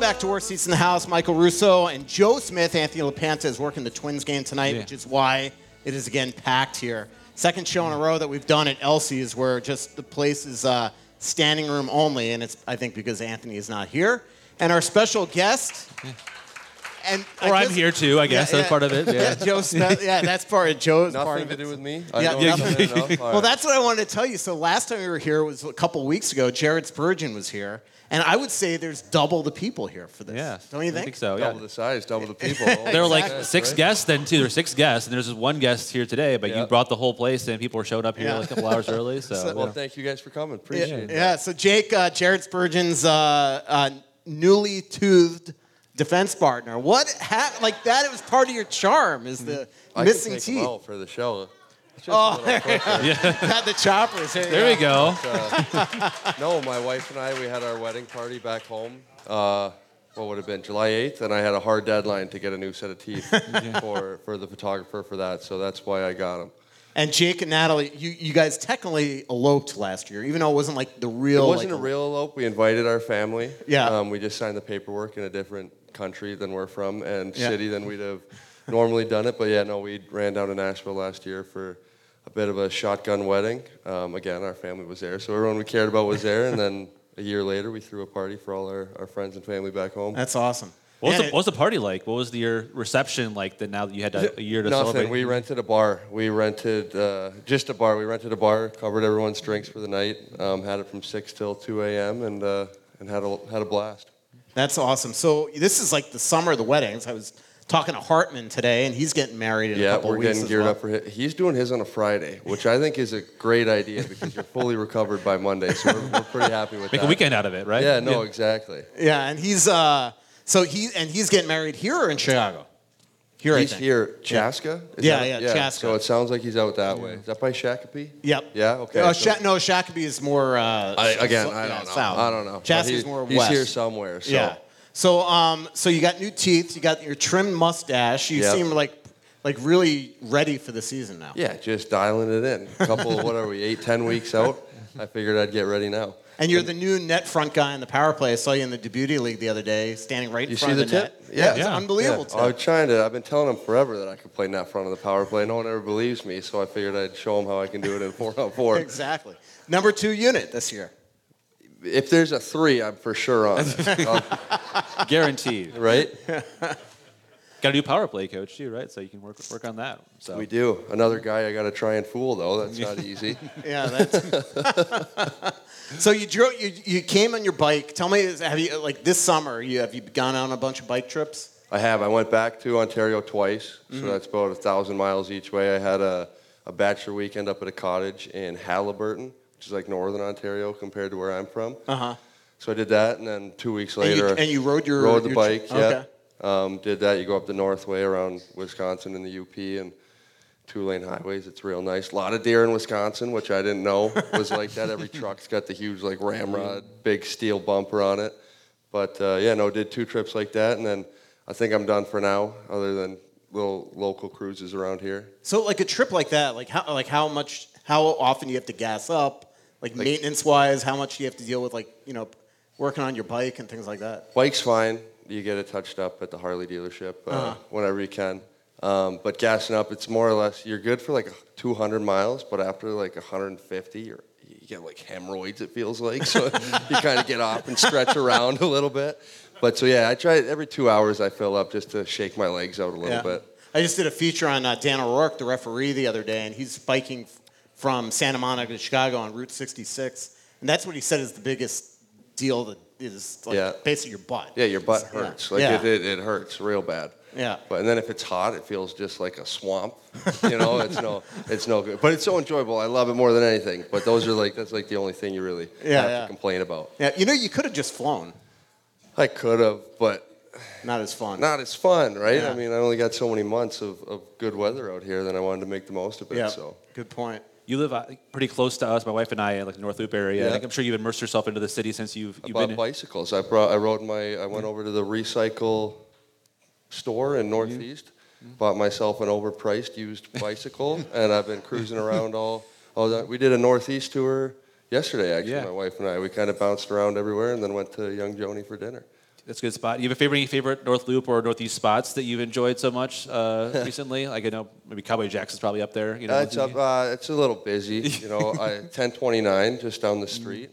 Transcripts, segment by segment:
Welcome back to Worst Seats in the House. Michael Russo and Joe Smith. Anthony LaPanta is working the Twins game tonight, Yeah. which is why it is again packed here. Second show in a row that we've done at Elsie's, where just the place is uh, standing room only, and it's I think because Anthony is not here. And our special guest, and I Or I'm here too, I guess. That's part of it. Yeah. Joe Smith. Yeah, that's part of Joe's part Nothing of to it. do with me. Yeah, I don't yeah, come in enough. All Well, that's what I wanted to tell you. So last time we were here was a couple weeks ago. Jared Spurgeon was here, and I would say there's double the people here for this. Yeah. don't you I think? think so. Yeah. double the size, double the people. There were like Exactly. six Right? guests then too. There were six guests, and there's just one guest here today. But you brought the whole place, and people were showing up here Yeah. like a couple hours early. So, So- Well, yeah. thank you guys for coming. Yeah, Appreciate it. yeah. So Jake, uh, Jared Spurgeon's uh, uh, newly toothed defense partner. What ha- like that? It was part of your charm. Is the I missing can take 'em teeth? out for the show. It's just Oh, little quicker. Had the choppers. there we go. No, my wife and I, we had our wedding party back home. Uh, what would have been July 8th, and I had a hard deadline to get a new set of teeth for, for the photographer for that. So that's why I got them. And Jake and Natalie, you, you guys technically eloped last year, even though it wasn't like the real. It wasn't like, a real elope. We invited our family. Yeah. Um, we just signed the paperwork in a different country than we're from and Yeah. city than we'd have normally done it. But yeah, no, we ran down to Nashville last year for a bit of a shotgun wedding. Um, again, our family was there, so everyone we cared about was there. And then a year later, we threw a party for all our, our friends and family back home. That's awesome. What was, the, it- what was the party like? What was the, your reception like? That now that you had a, a year to Nothing. celebrate. We rented a bar. We rented uh, just a bar. We rented a bar, covered everyone's drinks for the night, um, had it from six till two a.m. and uh, and had a had a blast. That's awesome. So this is like the summer of the weddings. I was talking to Hartman today, and he's getting married in a Yeah, we're getting geared well. up for it. He's doing his on a Friday, which I think is a great idea because you're fully recovered by Monday. So we're, we're pretty happy with Make that. a weekend out of it, right? Yeah, no, exactly. Yeah, and he's uh, so he and he's getting married here or in Chicago. Here, I He's think. here, Chaska. Is Yeah, that- yeah, Chaska. So it sounds like he's out that way. Is that by Shakopee? Yep. Yeah. Okay. Uh, so- Sha- no, Shakopee is more. Uh, I, again, so- I yeah, don't know. South. I don't know. But Chaska's he- more he's west. here somewhere. So. Yeah. So um, so you got new teeth. You got your trimmed mustache. You Yep. seem like like really ready for the season now. Yeah, just dialing it in. A couple, what are we, eight, ten weeks out? I figured I'd get ready now. And you're the new net front guy in the power play. I saw you in the Da Beauty League the other day, standing right in You front see of the the, tip? net. Yeah. it's Yeah. unbelievable. Yeah. I'm tip. trying to. I've been telling them forever that I could play net front of the power play. No one ever believes me, so I figured I'd show them how I can do it in four on four. Exactly. Number two unit this year. If there's a three, I'm for sure on it. I'll- Guaranteed. right? Got a new power play coach too, right? So you can work work on that. So We do. Another guy I got to try and fool though. That's not easy. Yeah, that's. so you drove. You, you came on your bike. Tell me, have you like this summer? You have you gone on a bunch of bike trips? I have. I went back to Ontario twice, Mm-hmm. so that's about a thousand miles each way. I had a, a bachelor weekend up at a cottage in Haliburton, which is like northern Ontario compared to where I'm from. Uh huh. So I did that, and then two weeks And you, later, and you rode your rode the your bike. tri- Yeah, um, did that. You go up the north way around Wisconsin and the UP and two lane highways. It's real nice. A lot of deer in Wisconsin, which I didn't know was like that. Every truck's got the huge like ramrod, big steel bumper on it. But uh, yeah, no, did two trips like that, and then I think I'm done for now. Other than little local cruises around here. So like a trip like that, like how like how much how often do you have to gas up, like, maintenance wise? How much do you have to deal with like you know working on your bike and things like that? Bike's fine. You get it touched up at the Harley dealership uh, Uh-huh. whenever you can. Um, but gassing up, it's more or less you're good for like 200 miles, but after like 150, you're, you get like hemorrhoids. It feels like so you kind of get off and stretch around a little bit. But so yeah, I try every two hours I fill up just to shake my legs out a little bit. I just did a feature on uh, Dan O'Rourke, the referee, the other day, and he's biking from Santa Monica to Chicago on Route 66, and that's what he said is the biggest deal that is like Yeah. basically your butt. Yeah, your butt Yeah. hurts. Like Yeah. it, it, it hurts real bad. Yeah. But and then if it's hot, it feels just like a swamp. You know, it's no, it's no good. But it's so enjoyable. I love it more than anything. But those are like that's like the only thing you really Yeah, have yeah. to complain about. Yeah, you know, you could have just flown. I could have, but Not as fun. not as fun, right? Yeah. I mean, I only got so many months of, of good weather out here, that I wanted to make the most of it. yeah. So Good point. You live uh, pretty close to us, my wife and I, in like the North Loop area. I Yeah. think I'm sure you've immersed yourself into the city since you've I you've bought been. bicycles. I brought, I rode my, I went over to the recycle store in Northeast, bought myself an overpriced used bicycle, and I've been cruising around all, all that. We did a Northeast tour yesterday, actually, Yeah. my wife and I. We kind of bounced around everywhere and then went to Young Joni for dinner. That's a good spot. You have a favorite, any favorite North Loop or Northeast spots that you've enjoyed so much uh, recently? Like I know maybe Cowboy Jackson's probably up there. You know, Uh, it's up. Uh, it's a little busy. You know, I 1029 just down the street.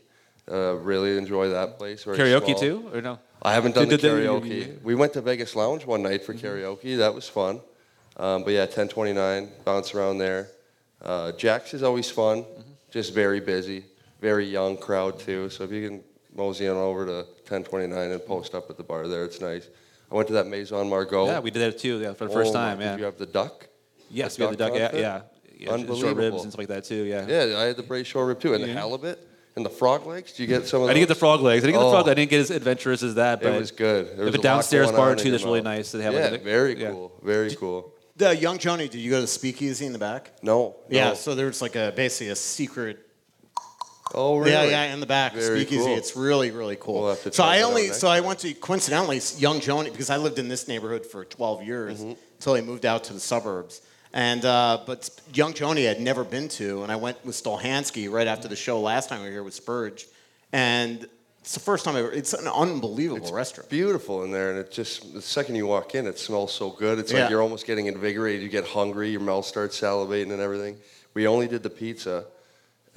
Uh, really enjoy that place. Very karaoke small. too, or no? I haven't done the karaoke. We went to Vegas Lounge one night for karaoke. That was fun. Um, but yeah, 1029, bounce around there. Uh, Jack's is always fun. Just very busy, very young crowd too. So if you can mosey on over to 1029 and post up at the bar there, it's nice. I went to that Maison Margaux. Yeah, we did that too. Yeah, for the first Oh, my- time. Yeah. Did you have the duck? yes, the we had the duck duck. Yeah, confit? yeah. yeah Short Unbelievable. ribs and stuff like that too. Yeah. Yeah, I had the braised short rib too, and the mm-hmm. halibut and the frog legs. Did you get some of I didn't get the those? frog legs. I didn't get the frog. Oh. I didn't get as adventurous as that. But It was good. There They was a lot downstairs going bar on in too your that's really mouth. nice. They have yeah, like a- very yeah. cool. Very cool. The young Joni, did you go to the speakeasy in the back? No. Yeah, no. so there's like a basically a secret. Oh, really? Yeah, yeah, in the back Very speakeasy. cool. It's really, really cool. We'll so I only, so I went to coincidentally young Joni because I lived in this neighborhood for 12 years Mm-hmm. until I moved out to the suburbs. And uh, but young Joni I had never been to, and I went with Stolhansky right after the show last time we were here with Spurge, and it's the first time I ever. It's an unbelievable restaurant. Beautiful in there, and it just the second you walk in, it smells so good. It's Yeah. like you're almost getting invigorated. You get hungry, your mouth starts salivating and everything. We only did the pizza,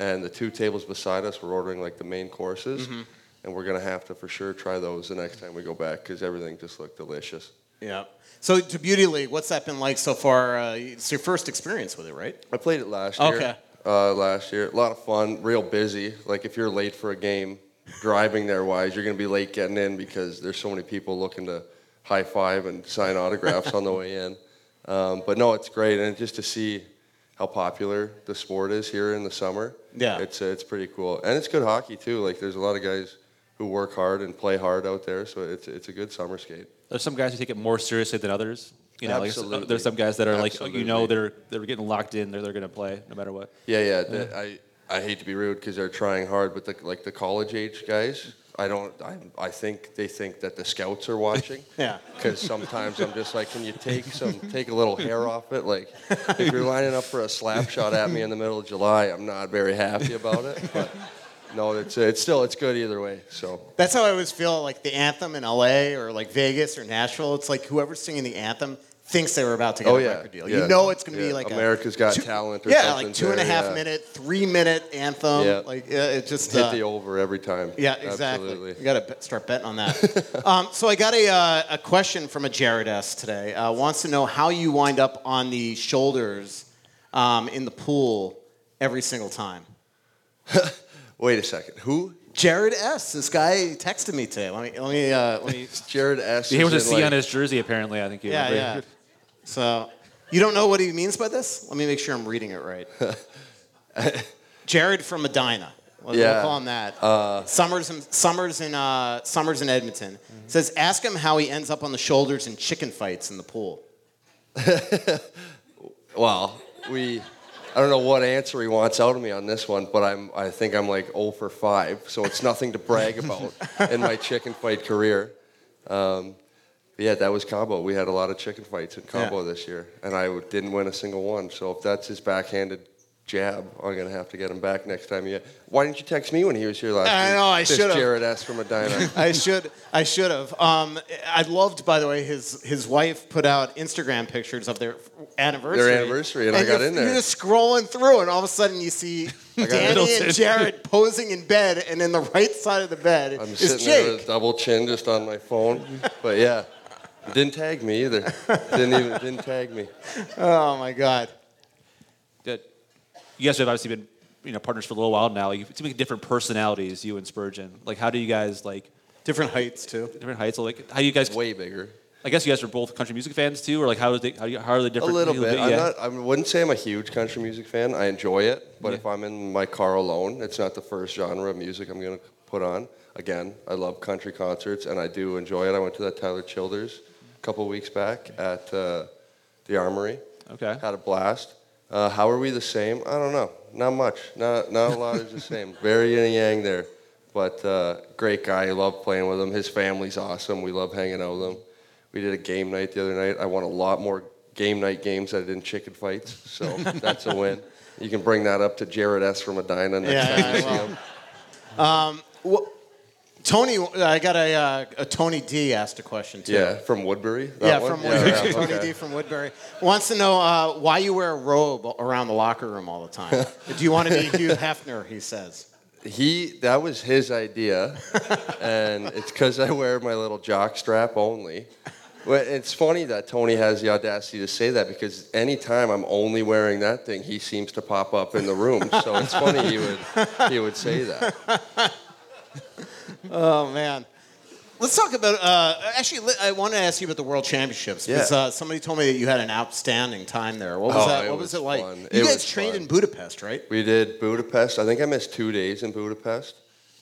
and the two tables beside us were ordering like the main courses, Mm-hmm. and we're gonna have to for sure try those the next time we go back because everything just looked delicious. Yeah. So to Beauty League, what's that been like so far? Uh, it's your first experience with it, right? I played it last year. Okay. Uh, last year, a lot of fun, real busy. Like if you're late for a game, driving there wise, you're gonna be late getting in because there's so many people looking to high five and sign autographs on the way in. Um, but no, it's great, and just to see how popular the sport is here in the summer. Yeah. it's uh, it's pretty cool, and it's good hockey too. Like there's a lot of guys who work hard and play hard out there, so it's it's a good summer skate. There's some guys who take it more seriously than others. You know, like, Absolutely. there's some guys that are like, you know, they're they're getting locked in. They're they're gonna play no matter what. Yeah, yeah. the- I I hate to be rude because they're trying hard, but the, like the college age guys, I don't. I I think they think that the scouts are watching. Yeah. Because sometimes I'm just like, can you take some, take a little hair off it? Like, if you're lining up for a slap shot at me in the middle of July, I'm not very happy about it. But no, it's it's still it's good either way. So That's how I always feel like the anthem in LA or like Vegas or Nashville. It's like whoever's singing the anthem thinks they were about to get Oh, a yeah, record deal. yeah, You know it's going to yeah. be like a America's Got two- Talent or yeah, something like two and a half yeah. minute, three minute anthem. Yeah. Like yeah, it just hit uh, the over every time. Yeah, exactly. Absolutely. You got to start betting on that. um, so I got a, uh, a question from a Jared S today. Uh, wants to know how you wind up on the shoulders um, in the pool every single time. Wait a second. Who? Jared S. This guy texted me today. Let me let me uh, let me. Jared S. He was a is like- on his jersey apparently. I think. You Yeah, remember. yeah. So you don't know what he means by this? Let me make sure I'm reading it right. Jared from Medina. We'll, we'll Yeah. call him that. Summers in Summers in uh, Summers in Edmonton says, ask him how he ends up on the shoulders in chicken fights in the pool. Well, we. I don't know what answer he wants out of me on this one, but I'm. I think I'm like 0 for 5, so it's nothing to brag about in my chicken fight career. Um, yeah, that was Cabo. We had a lot of chicken fights in Cabo this year, and I didn't win a single one. So if that's his backhanded jab, I'm gonna have to get him back next time. Yeah. Why didn't you text me when he was here last I week? know, I should've. Jared S. from Medina. I should I should have. Um, I loved, by the way, his his wife put out Instagram pictures of their anniversary. Their anniversary, and I got in there. You're just scrolling through, and all of a sudden you see Danny and Jared posing in bed, and in the right side of the bed I'm is sitting there with a double chin just on my phone. But yeah, didn't tag me either. Didn't even didn't tag me. Oh my God. Good. You guys have obviously been you know partners for a little while now. You seem like different personalities, you and Spurgeon. Like, how do you guys like Different heights too. different heights? Like, how do you guys? Way bigger. I guess you guys are both country music fans too, or like how is they how, do you, how are they different? A different? little bit. I'm yeah. not. I wouldn't say I'm a huge country music fan. I enjoy it, but Yeah. if I'm in my car alone, it's not the first genre of music I'm going to put on. Again, I love country concerts, and I do enjoy it. I went to that Tyler Childers a couple weeks back at uh, the Armory. Okay. Had a blast. Uh, how are we the same? I don't know. Not much. Not not a lot is the same. Very yin and yang there, but uh, great guy. I love playing with him. His family's awesome. We love hanging out with him. We did a game night the other night. I won a lot more game night games than I did in chicken fights, so that's a win. You can bring that up to Jared S. from Medina next Yeah, time you see him. Well, Tony, I got a, uh, a Tony D asked a question too. Yeah, from Woodbury. that Yeah, one? from Woodbury. yeah, Tony okay. D from Woodbury wants to know uh, why you wear a robe around the locker room all the time. Do you want to be Hugh Hefner? He says. He that was his idea, and it's because I wear my little jock strap only. Well, it's funny that Tony has the audacity to say that because anytime I'm only wearing that thing, he seems to pop up in the room. So it's funny he would he would say that. Oh man. Let's talk about. Uh, actually, I want to ask you about the World Championships because Yeah. uh, somebody told me that you had an outstanding time there. What was Oh, that? it What was, was it like? fun. You It guys trained fun. in Budapest, right? We did Budapest. I think I missed two days in Budapest.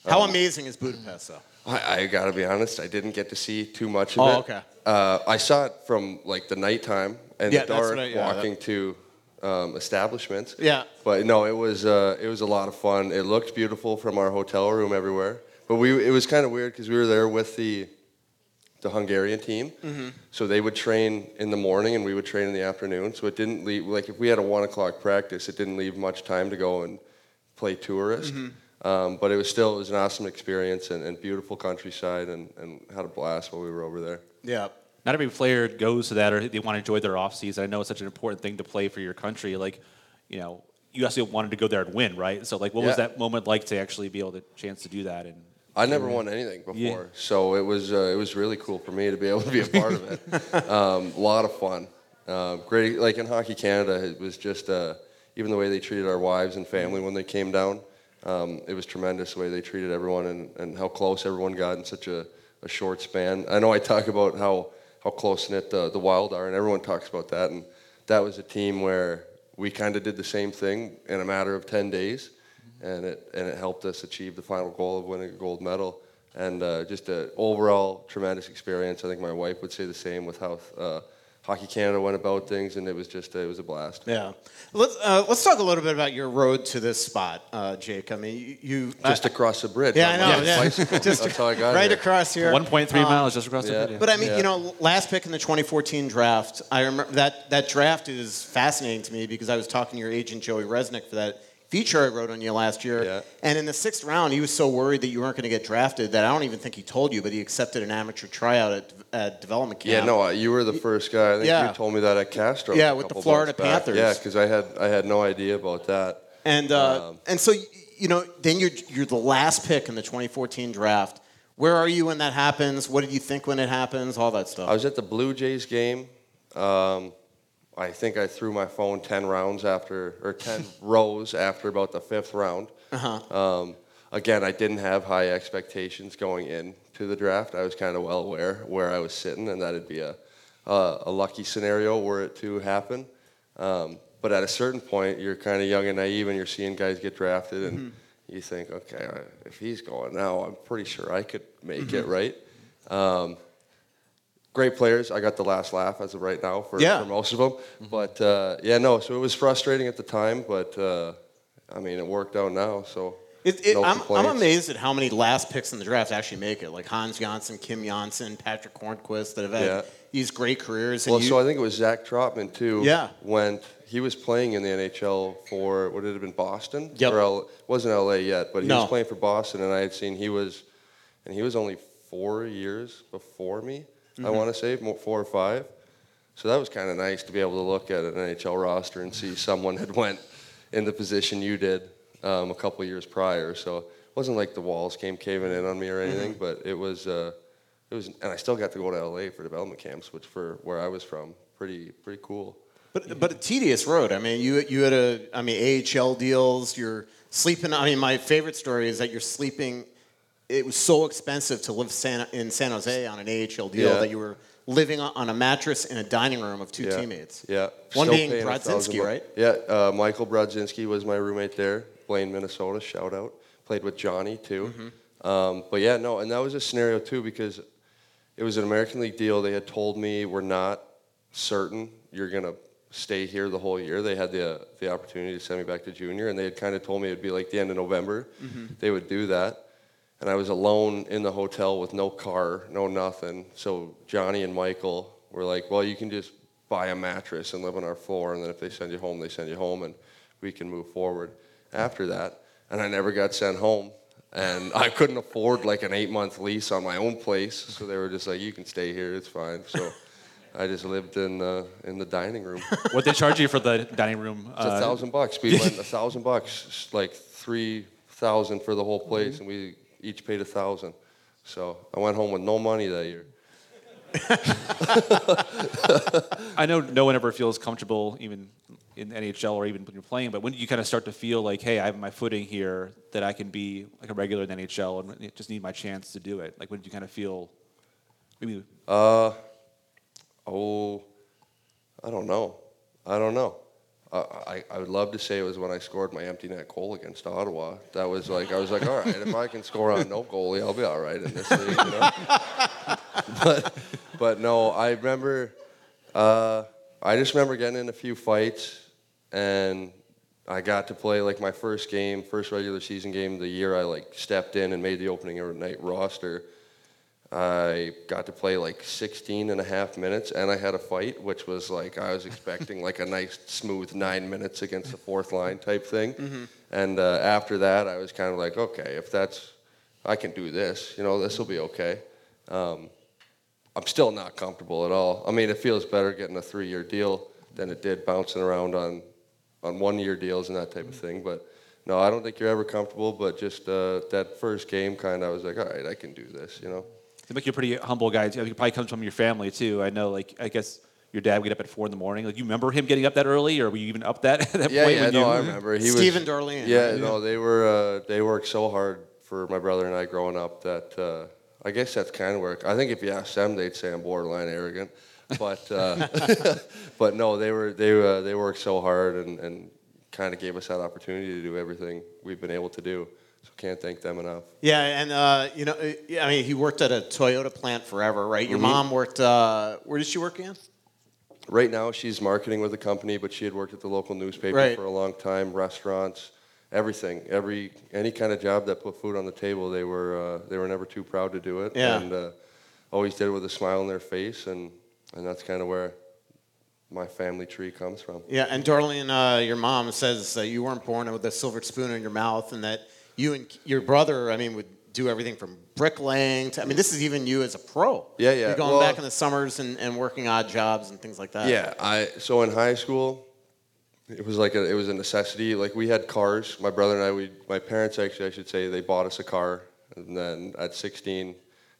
How Um, amazing is Budapest, though? I, I gotta be honest, I didn't get to see too much of Oh, it. okay. Uh, I saw it from like the nighttime and Yeah, the dark, I- yeah, walking to um, establishments. Yeah. But no, it was uh, it was a lot of fun. It looked beautiful from our hotel room everywhere. But we it was kind of weird because we were there with the the Hungarian team. Mm-hmm. So they would train in the morning and we would train in the afternoon. So it didn't leave like if we had a one o'clock practice, it didn't leave much time to go and play tourist. Mm-hmm. Um, but it was still it was an awesome experience and, and beautiful countryside and, and had a blast while we were over there. Yeah. Not every player goes to that or they want to enjoy their off season. I know it's such an important thing to play for your country. Like, you know, you also wanted to go there and win, right? So, like, what was that moment like to actually be able to chance to do that? And I never won anything before, so it was uh, it was really cool for me to be able to be a part of it. Um, a lot of fun, um, great. Like in Hockey Canada, it was just uh, even the way they treated our wives and family when they came down. Um, it was tremendous the way they treated everyone and, and how close everyone got in such a, a short span. I know I talk about how how close knit the the Wild are, and everyone talks about that. And that was a team where we kind of did the same thing in a matter of ten days and it and it helped us achieve the final goal of winning a gold medal. And uh, just an overall tremendous experience. I think my wife would say the same with how uh, Hockey Canada went about things, and it was just it was a blast. Yeah. Let's uh, let's talk a little bit about your road to this spot, uh, Jake. I mean, you. you Just across the bridge. yeah, I know. Yeah. Just That's how I got right here. across here. 1.3 miles just across yeah. the video. But I mean, Yeah. you know, last pick in the 2014 draft, I remember that that draft is fascinating to me because I was talking to your agent Joey Resnick for that feature I wrote on you last year. Yeah. And in the sixth round, he was so worried that you weren't going to get drafted that I don't even think he told you, but he accepted an amateur tryout at, at development camp. Yeah, no, uh, you were the first guy. I think Yeah. you told me that at Castro. Yeah, with the Florida back. Panthers. Yeah, because I had I had no idea about that. And uh, Um, and so you know, then you're you're the last pick in the 2014 draft. Where are you when that happens? What did you think when it happens? All that stuff. I was at the Blue Jays game. Um, I think I threw my phone ten rounds after, or ten rows after about the fifth round. Uh-huh. Um, again, I didn't have high expectations going in to the draft. I was kind of well aware where I was sitting, and that it'd be a a, a lucky scenario were it to happen. Um, but at a certain point, you're kind of young and naive, and you're seeing guys get drafted, and Mm-hmm. you think, okay, if he's going now, I'm pretty sure I could make it Mm-hmm. right. Um, great players. I got the last laugh as of right now for, Yeah. for most of them. But uh, yeah, no. So it was frustrating at the time, but uh, I mean, it worked out now. So It, it, no I'm, I'm amazed at how many last picks in the draft actually make it. Like Hans Janssen, Kim Johnsson, Patric Hornqvist that have had Yeah. these great careers. And Well, you, so I think it was Zach Trotman too. Yeah. Went. He was playing in the NHL for what did it have been Boston? Yep. Or L, wasn't LA yet, but he No. was playing for Boston, and I had seen he was, and he was only four years before me. Mm-hmm. I want to say four or five. So that was kind of nice to be able to look at an NHL roster and see someone had went in the position you did um, a couple of years prior. So it wasn't like the walls came caving in on me or anything, Mm-hmm. but it was. Uh, it was, and I still got to go to LA for development camps, which for where I was from, pretty pretty cool. but but a tedious road. I mean, you you had a I mean AHL deals. You're sleeping. I mean, my favorite story is that you're sleeping. It was so expensive to live San, in San Jose on an AHL deal Yeah. that you were living on a mattress in a dining room of two yeah. teammates. Yeah. One Still being paying a thousand Brodzinski, right? Yeah. Uh, Michael Brodzinski was my roommate there. Blaine, Minnesota. Shout out. Played with Johnny too. Mm-hmm. Um, but yeah, no, and that was a scenario too because it was an American League deal. They had told me we're not certain you're gonna stay here the whole year. They had the the opportunity to send me back to junior, and they had kind of told me it'd be like the end of November. They would do that, and I was alone in the hotel with no car, no nothing. So Johnny and Michael were like, "Well, you can just buy a mattress and live on our floor, and then if they send you home, they send you home, and we can move forward." After that, and I never got sent home. and I couldn't afford like an eight month lease on my own place, so they were just like, "You can stay here, it's fine." So I just lived in uh, in the dining room. What they charge you for the dining room? It's a thousand bucks. We went a thousand bucks, like three thousand for the whole place, and we each paid a thousand. So I went home with no money that year. I know no one ever feels comfortable, even in NHL or even when you're playing. But when you kind of start to feel like, hey, I have my footing here that I can be like a regular in the NHL and just need my chance to do it? Like when did you kind of feel? Maybe Uh, oh, I don't know. I don't know. Uh, I, I would love to say it was when I scored my empty net goal against Ottawa. That was like I was like, all right, if I can score on no goalie, I'll be all right in this league. You know? but but no, I remember. Uh, I just remember getting in a few fights, and I got to play like my first game, first regular season game the year I like stepped in and made the opening night roster. I got to play like 16 and a half minutes, and I had a fight, which was like I was expecting like a nice, smooth nine minutes against the fourth line type thing. And uh, after that, I was kind of like, okay, if that's, I can do this, you know, this will be okay. Um, I'm still not comfortable at all. I mean, it feels better getting a three-year deal than it did bouncing around on, on one-year deals and that type of thing. But no, I don't think you're ever comfortable. But just uh, that first game, kind of, I was like, all right, I can do this, you know. Seems like you're a pretty humble guy. too. I think it probably comes from your family too. I know, like I guess your dad would get up at four in the morning. Like you remember him getting up that early, or were you even up that at that Yeah, point? yeah, when no, you, I remember. He Stephen was, Darlene, Yeah, right? no, they were uh, they worked so hard for my brother and I growing up that uh, I guess that's kind of work. I think if you ask them, they'd say I'm borderline arrogant, but uh, but no, they were they uh, they worked so hard and, and kind of gave us that opportunity to do everything we've been able to do. So can't thank them enough. Yeah, and uh, you know, I mean, he worked at a Toyota plant forever, right? Your Mhm. mom worked. Uh, where did she work again? Right now, she's marketing with the company, but she had worked at the local newspaper Right. for a long time, restaurants, everything, every any kind of job that put food on the table. They were uh, they were never too proud to do it, Yeah. and uh, always did it with a smile on their face, and and that's kind of where my family tree comes from. Yeah, and Darlene, uh, your mom says that you weren't born with a silver spoon in your mouth, and that you and your brother, I mean, would do everything from bricklaying to. I mean, this is even you as a pro. Yeah, yeah. You're going Well- back in the summers and, and working odd jobs and things like that. Yeah, I so in high school, it was like a, it was a necessity. Like we had cars. My brother and I, we my parents actually, I should say, they bought us a car, and then at 16,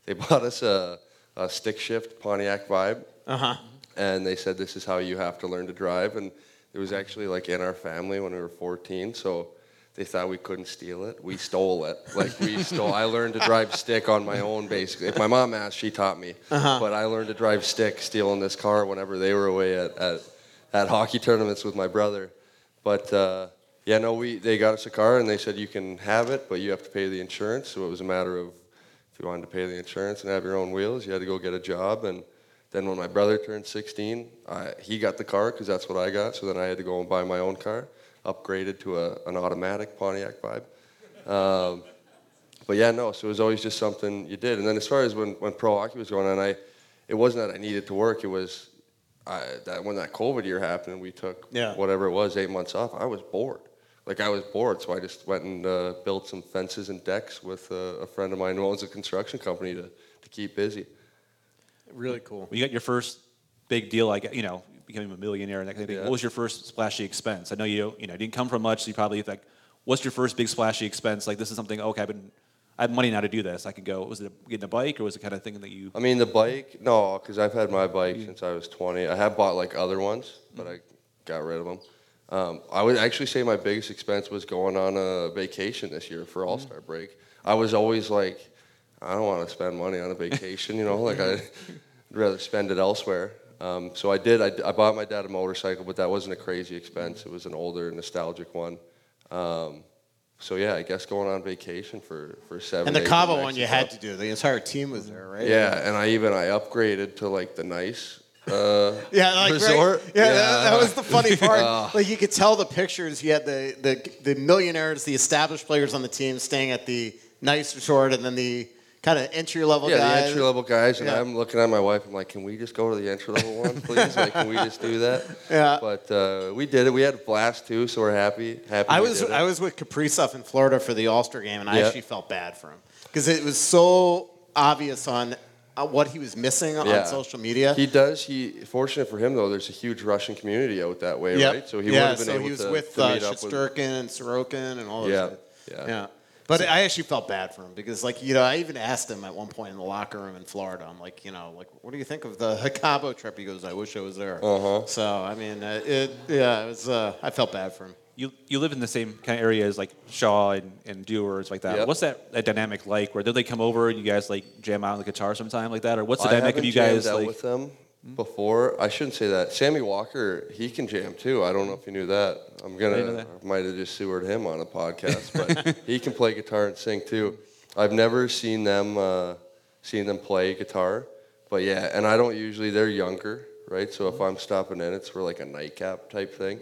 they bought us a, a stick shift Pontiac Vibe, Uh huh. and they said this is how you have to learn to drive. And it was actually like in our family when we were 14, so. They thought we couldn't steal it. We stole it. Like we stole. I learned to drive stick on my own, basically. If my mom asked, she taught me. But I learned to drive stick, stealing this car whenever they were away at, at at hockey tournaments with my brother. But uh, yeah, no, we they got us a car and they said you can have it, but you have to pay the insurance. So it was a matter of if you wanted to pay the insurance and have your own wheels, you had to go get a job. And then when my brother turned 16, I, he got the car because that's what I got. So then I had to go and buy my own car, upgraded to a, an automatic Pontiac Vibe. Um, but yeah, no. So it was always just something you did. And then as far as when, when pro hockey was going on, I it wasn't that I needed to work. It was I, that when that COVID year happened, and we took Yeah. whatever it was, eight months off. I was bored. Like I was bored, so I just went and uh, built some fences and decks with uh, a friend of mine who owns a construction company to, to keep busy. Really cool. When you got your first big deal, like you know, becoming a millionaire and that kind of thing. Yeah. What was your first splashy expense? I know you you know didn't come from much, so you probably like, what's your first big splashy expense? Like this is something. Okay, I've been, I have money now to do this. I can go. Was it getting a bike, or was it kind of thing that you? I mean, the bike, no, because I've had my bike since I was 20. I have bought like other ones, but I got rid of them. Um, I would actually say my biggest expense was going on a vacation this year for All Star break. I was always like, I don't want to spend money on a vacation, you know, like I'd rather spend it elsewhere. Um, so I did. I, I bought my dad a motorcycle, but that wasn't a crazy expense. It was an older, nostalgic one. Um, so yeah, I guess going on vacation for for seven. And the Cabo one you had to do. The entire team was there, right? Yeah, and I even I upgraded to like the nice uh, Yeah, like right- resort. Yeah, That, that was the funny part. Oh. like you could tell the pictures. You had the, the the millionaires, the established players on the team staying at the nice resort, and then the kind of entry level guys. Yeah, guys. the entry level guys, and Yeah. I'm looking at my wife. I'm like, can we just go to the entry level one, please? like, can we just do that? Yeah. But uh, we did it. We had a blast too, so we're happy. Happy. I we was did it. I was with Kaprizov in Florida for the All Star game, and I Yeah. actually felt bad for him because it was so obvious on uh, what he was missing Yeah. on social media. He does. He fortunate for him though. There's a huge Russian community out that way, Yep. right? So he would yeah, have been so able he was to, with to uh, meet up with. Shesterkin and Sorokin and all those Yeah, guys. yeah. Yeah. But I actually felt bad for him because, like, you know, I even asked him at one point in the locker room in Florida. I'm like, you know, like, what do you think of the Cabo trip? He goes, I wish I was there. Uh-huh. So, I mean, uh, it, yeah, it was. Uh, I felt bad for him. You, you live in the same kind of area as like Shaw and, and Dewars like that. Yep. What's that, that dynamic like? Where do they come over and you guys like jam out on the guitar sometime like that, or what's the I dynamic of you guys out like? with them before. I shouldn't say that. Sammy Walker, he can jam too. I don't know if you knew that. I'm gonna that. I might have just sewered him on a podcast, but he can play guitar and sing too. I've never seen them uh, seen them play guitar, but yeah, and I don't usually. They're younger, right? So if I'm stopping in, it's for like a nightcap type thing.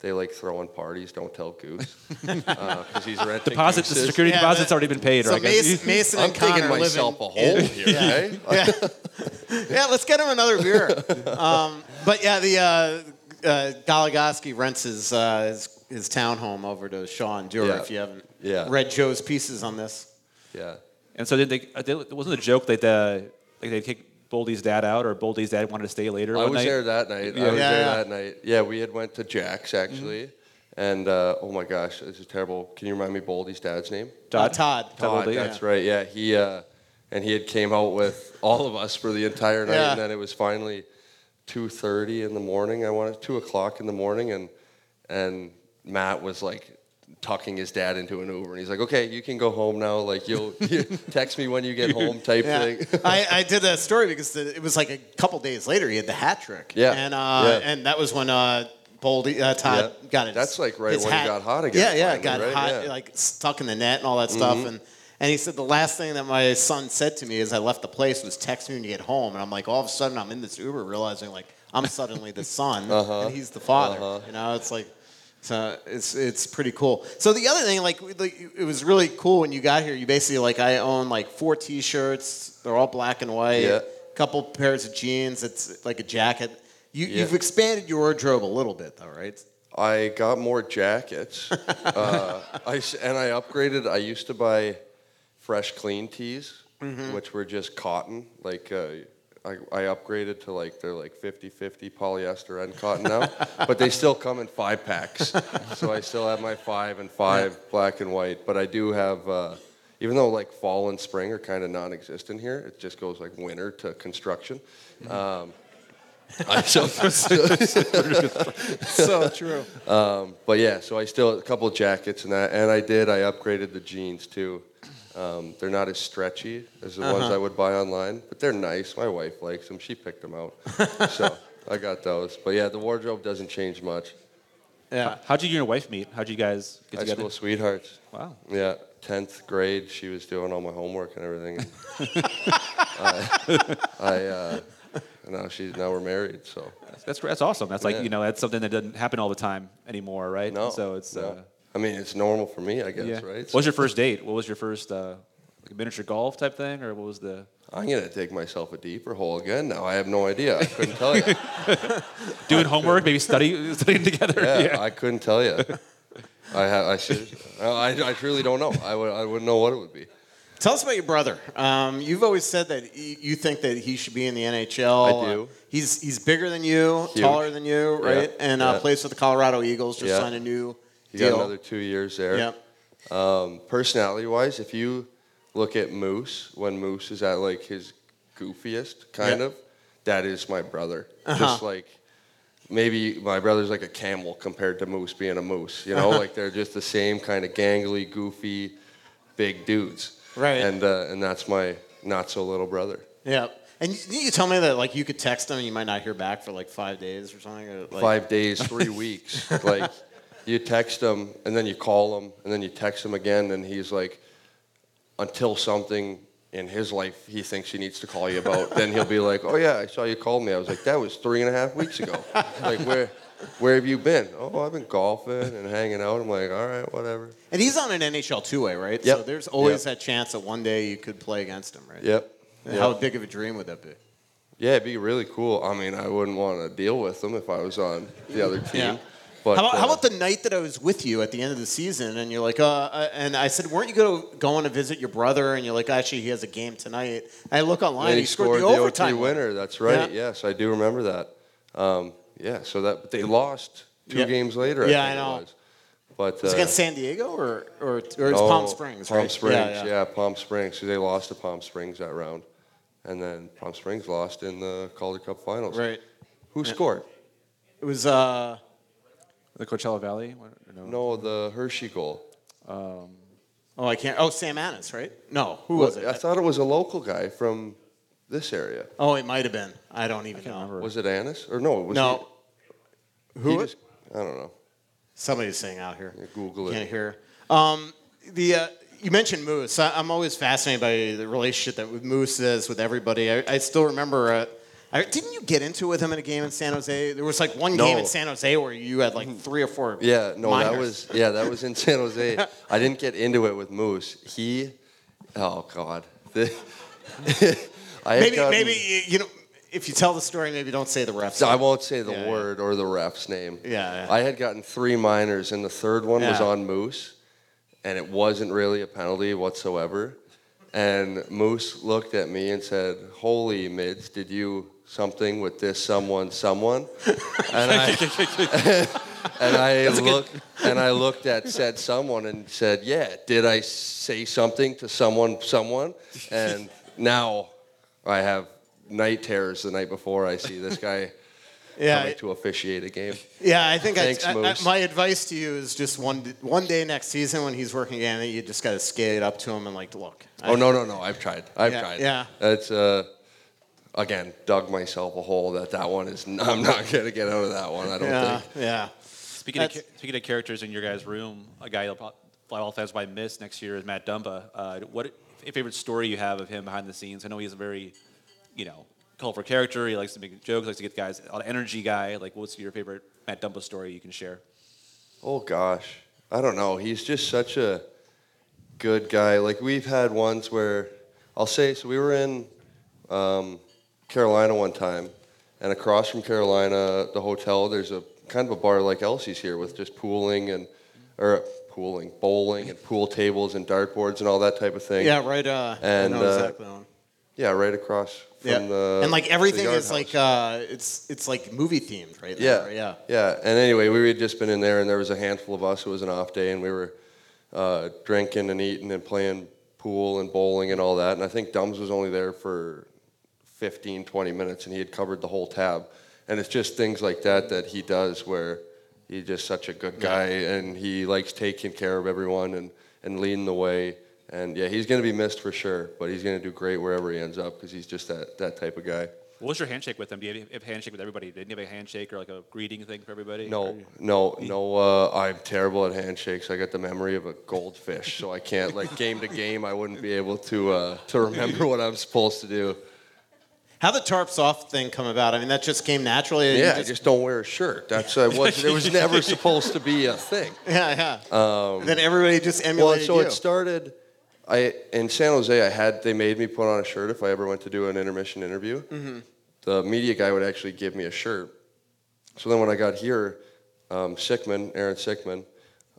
They like throwing parties. Don't tell Goose because he's renting. Deposit, the Goose's. security Yeah, deposit's but- already been paid, So right? guys? Mason, Mason I'm and Connor digging live myself a hole here, okay? yeah. yeah, let's get him another beer. Um, but yeah, the uh, uh, Goligoski rents his, uh, his his townhome over to Sean Dewar. Yeah. If you haven't Yeah. read Joe's pieces on this, Yeah. And so did they, uh, they wasn't a joke that uh, like they kick Boldy's dad out, or Boldy's dad wanted to stay later. I one was night? there that night. Yeah. I was Yeah, there yeah. that night. Yeah, we had went to Jack's actually, and uh, oh my gosh, this is terrible. Can you remind me Boldy's dad's name? uh, Todd. Todd. Todd Todd. Boldy, That's right. Yeah, he uh, and he had came out with all of us for the entire night, Yeah. and then it was finally two thirty in the morning. I wanted two o'clock in the morning, and and Matt was like tucking his dad into an Uber, and he's like, "Okay, you can go home now. Like you'll you text me when you get home." Type Yeah. thing. I, I did that story because the, it was like a couple days later he had the hat trick. Yeah. and uh, Yeah. and that was when uh, Boldy uh, Todd Yeah. got it. That's like right his when he got hot again, Yeah, yeah, finally, got right? hot, Yeah. Mm-hmm. like stuck in the net and all that stuff. And and he said the last thing that my son said to me as I left the place was text me when you get home. And I'm like, all of a sudden I'm in this Uber realizing like I'm suddenly the son and he's the father. Uh-huh. You know, it's like. So it's it's pretty cool. So the other thing, like, it was really cool when you got here. You basically like I own like four T-shirts. They're all black and white. Yeah. Couple pairs of jeans. It's like a jacket. You, Yeah. You've expanded your wardrobe a little bit, though, right? I got more jackets. uh, I and I upgraded. I used to buy fresh, clean tees, Mm-hmm. which were just cotton. Like uh, I, I upgraded to like they're like 50-50 polyester and cotton now, but they still come in five packs. so I still have my five and five black and white. But I do have. Uh, even though like fall and spring are kind of non-existent here, it just goes like winter to construction. Mm-hmm. Um, I so, so true. um, but yeah, so I still a couple of jackets and that, and I did. I upgraded the jeans too. Um, they're not as stretchy as the ones Uh-huh. I would buy online, but they're nice. My wife likes them. She picked them out, so I got those. But yeah, the wardrobe doesn't change much. Yeah. How'd you and your wife meet? How'd you guys get High together? school sweethearts. Wow. Yeah, tenth grade. She was doing all my homework and everything. I, I uh, now she's now we're married. So That's, that's that's awesome. That's like Yeah. you know that's something that doesn't happen all the time anymore, right? no, So it's no. uh, I mean, it's normal for me, I guess, yeah. right? What was your first date? What was your first uh, like miniature golf type thing, or what was the? I'm gonna dig myself a deeper hole again. Now I have no idea. I couldn't tell you. Doing homework, maybe study studying together. Yeah, I couldn't tell you. I ha- I should. I, I truly don't know. I would. I wouldn't know what it would be. Tell us about your brother. Um, you've always said that you think that he should be in the NHL. I do. Uh, he's he's bigger than you, Huge. taller than you, Yeah, right? And uh, yeah. plays for the Colorado Eagles. Just Yeah. signed a new You deal. got another two years there. Yep. Um, personality wise, if you look at Moose when Moose is at like his goofiest, kind Yeah. of, that is my brother. Uh-huh. Just like maybe my brother's like a camel compared to Moose being a moose. You know, like they're just the same kind of gangly, goofy, big dudes. Right. And uh, and that's my not so little brother. Yeah. And you, you tell me that like you could text him and you might not hear back for like five days or something. Or, like, five days, three weeks. Like you text him and then you call him and then you text him again and he's like, until something in his life he thinks he needs to call you about, then he'll be like, "Oh yeah, I saw you called me." I was like, "That was three and a half weeks ago." like where, where have you been? Oh, I've been golfing and hanging out. I'm like, all right, whatever. And he's on an NHL two way, right? So there's always Yep. that chance that one day you could play against him, right? Yep. How big of a dream would that be? Yeah, it'd be really cool. I mean, I wouldn't want to deal with them if I was on the other team. Yeah. But how, about, how uh, about the night that I was with you at the end of the season, and you're like, uh, uh, and I said, weren't you go, going to visit your brother? And you're like, actually, he has a game tonight. I look online, And he, he scored, scored the the overtime winner. That's right. Yeah. Yes, I do remember that. Um, yeah, so that but they lost two Yeah. games later. Yeah, I, I know. It was. But uh, against San Diego or or, or it's no, Palm Springs? Palm right? Springs, Yeah, yeah, Palm Springs. So they lost to Palm Springs that round, and then Palm Springs lost in the Calder Cup Finals. Right. Who scored? It was. Uh, The Coachella Valley? What- No. No, the Hershey goal. oh, I can't. Oh, Sam Annis, right? No, who was it? I thought it was a local guy from this area. oh, it might have been. I don't even know. remember. Was it Annis or no? Was No, He, Who he was- just, I don't know. somebody's saying out here. Yeah, Google it. Can't hear. Um, the uh, you mentioned Moose. I, I'm always fascinated by the relationship that Moose has with everybody. I, I still remember. Uh, I, didn't you get into it with him in a game in San Jose? There was like one game in San Jose where you had like mm-hmm. three or four. Yeah, no, that was yeah, that was in San Jose. I didn't get into it with Moose. He, oh God, I maybe gotten- maybe you know if you tell the story, maybe don't say the refs. I won't say the Yeah, yeah. word or the ref's name. Yeah, yeah. I had gotten three minors, and the third one was on Moose, and it wasn't really a penalty whatsoever. And Moose looked at me and said, "Holy mids, did you something with this someone, someone?" And I and I looked and I looked at said someone and said, "Yeah, did I say something to someone, someone?" And now I have night terrors the night before I see this guy yeah, coming to officiate a game. yeah. I think I- Thanks, I, I, Moose. my advice to you is just one one day next season when he's working again, you just got to skate up to him and like, look. I- Oh no no no! I've tried. I've Yeah, tried. yeah. It's uh, again dug myself a hole that that one is. I'm not gonna get out of that one. I don't Yeah, think. yeah. Speaking of, That's- cha- speaking of characters in your guys' room, a guy you'll probably all fans might miss next year is Matt Dumba. Uh, what a favorite story you have of him behind the scenes? I know he's a very, you know, colorful character. He likes to make jokes, likes to get guys, a lot of energy guy. Like, what's your favorite Matt Dumba story you can share? Oh gosh, I don't know. He's just such a good guy. Like we've had ones where I'll say. So we were in um, Carolina one time, and across from Carolina, the hotel, there's a kind of a bar like Elsie's here with just pooling and or pooling, bowling and pool tables and dartboards and all that type of thing. Yeah, right. Uh, And, I know uh, exactly. one. Yeah, right across from Yeah, the and like everything is house. like uh, it's it's like movie themed, right? Yeah, there, yeah. yeah. And anyway, we had just been in there, and there was a handful of us. It was an off day, and we were uh, drinking and eating and playing pool and bowling and all that. And I think Dums was only there for 15, 20 minutes, and he had covered the whole tab. And it's just things like that that he does, where he's just such a good guy, and he likes taking care of everyone and and leading the way. And yeah, he's going to be missed for sure, but he's going to do great wherever he ends up because he's just that that type of guy. What was your handshake with him? Do you have, a handshake with everybody? Didn't you have a handshake or like a greeting thing for everybody? No, no, no. Uh, I'm terrible at handshakes. I got the memory of a goldfish, so I can't like game to game. I wouldn't be able to uh, to remember what I'm supposed to do. How the tarps off thing come about? I mean, that just came naturally. Yeah, I just don't wear a shirt. That's uh, was it was never supposed to be a thing. yeah, yeah. then everybody just emulated Well, so you. it started. I in San Jose. I had they made me put on a shirt if I ever went to do an intermission interview. Mm-hmm. The media guy would actually give me a shirt. So then when I got here, um, Sickman, Aaron Sickman,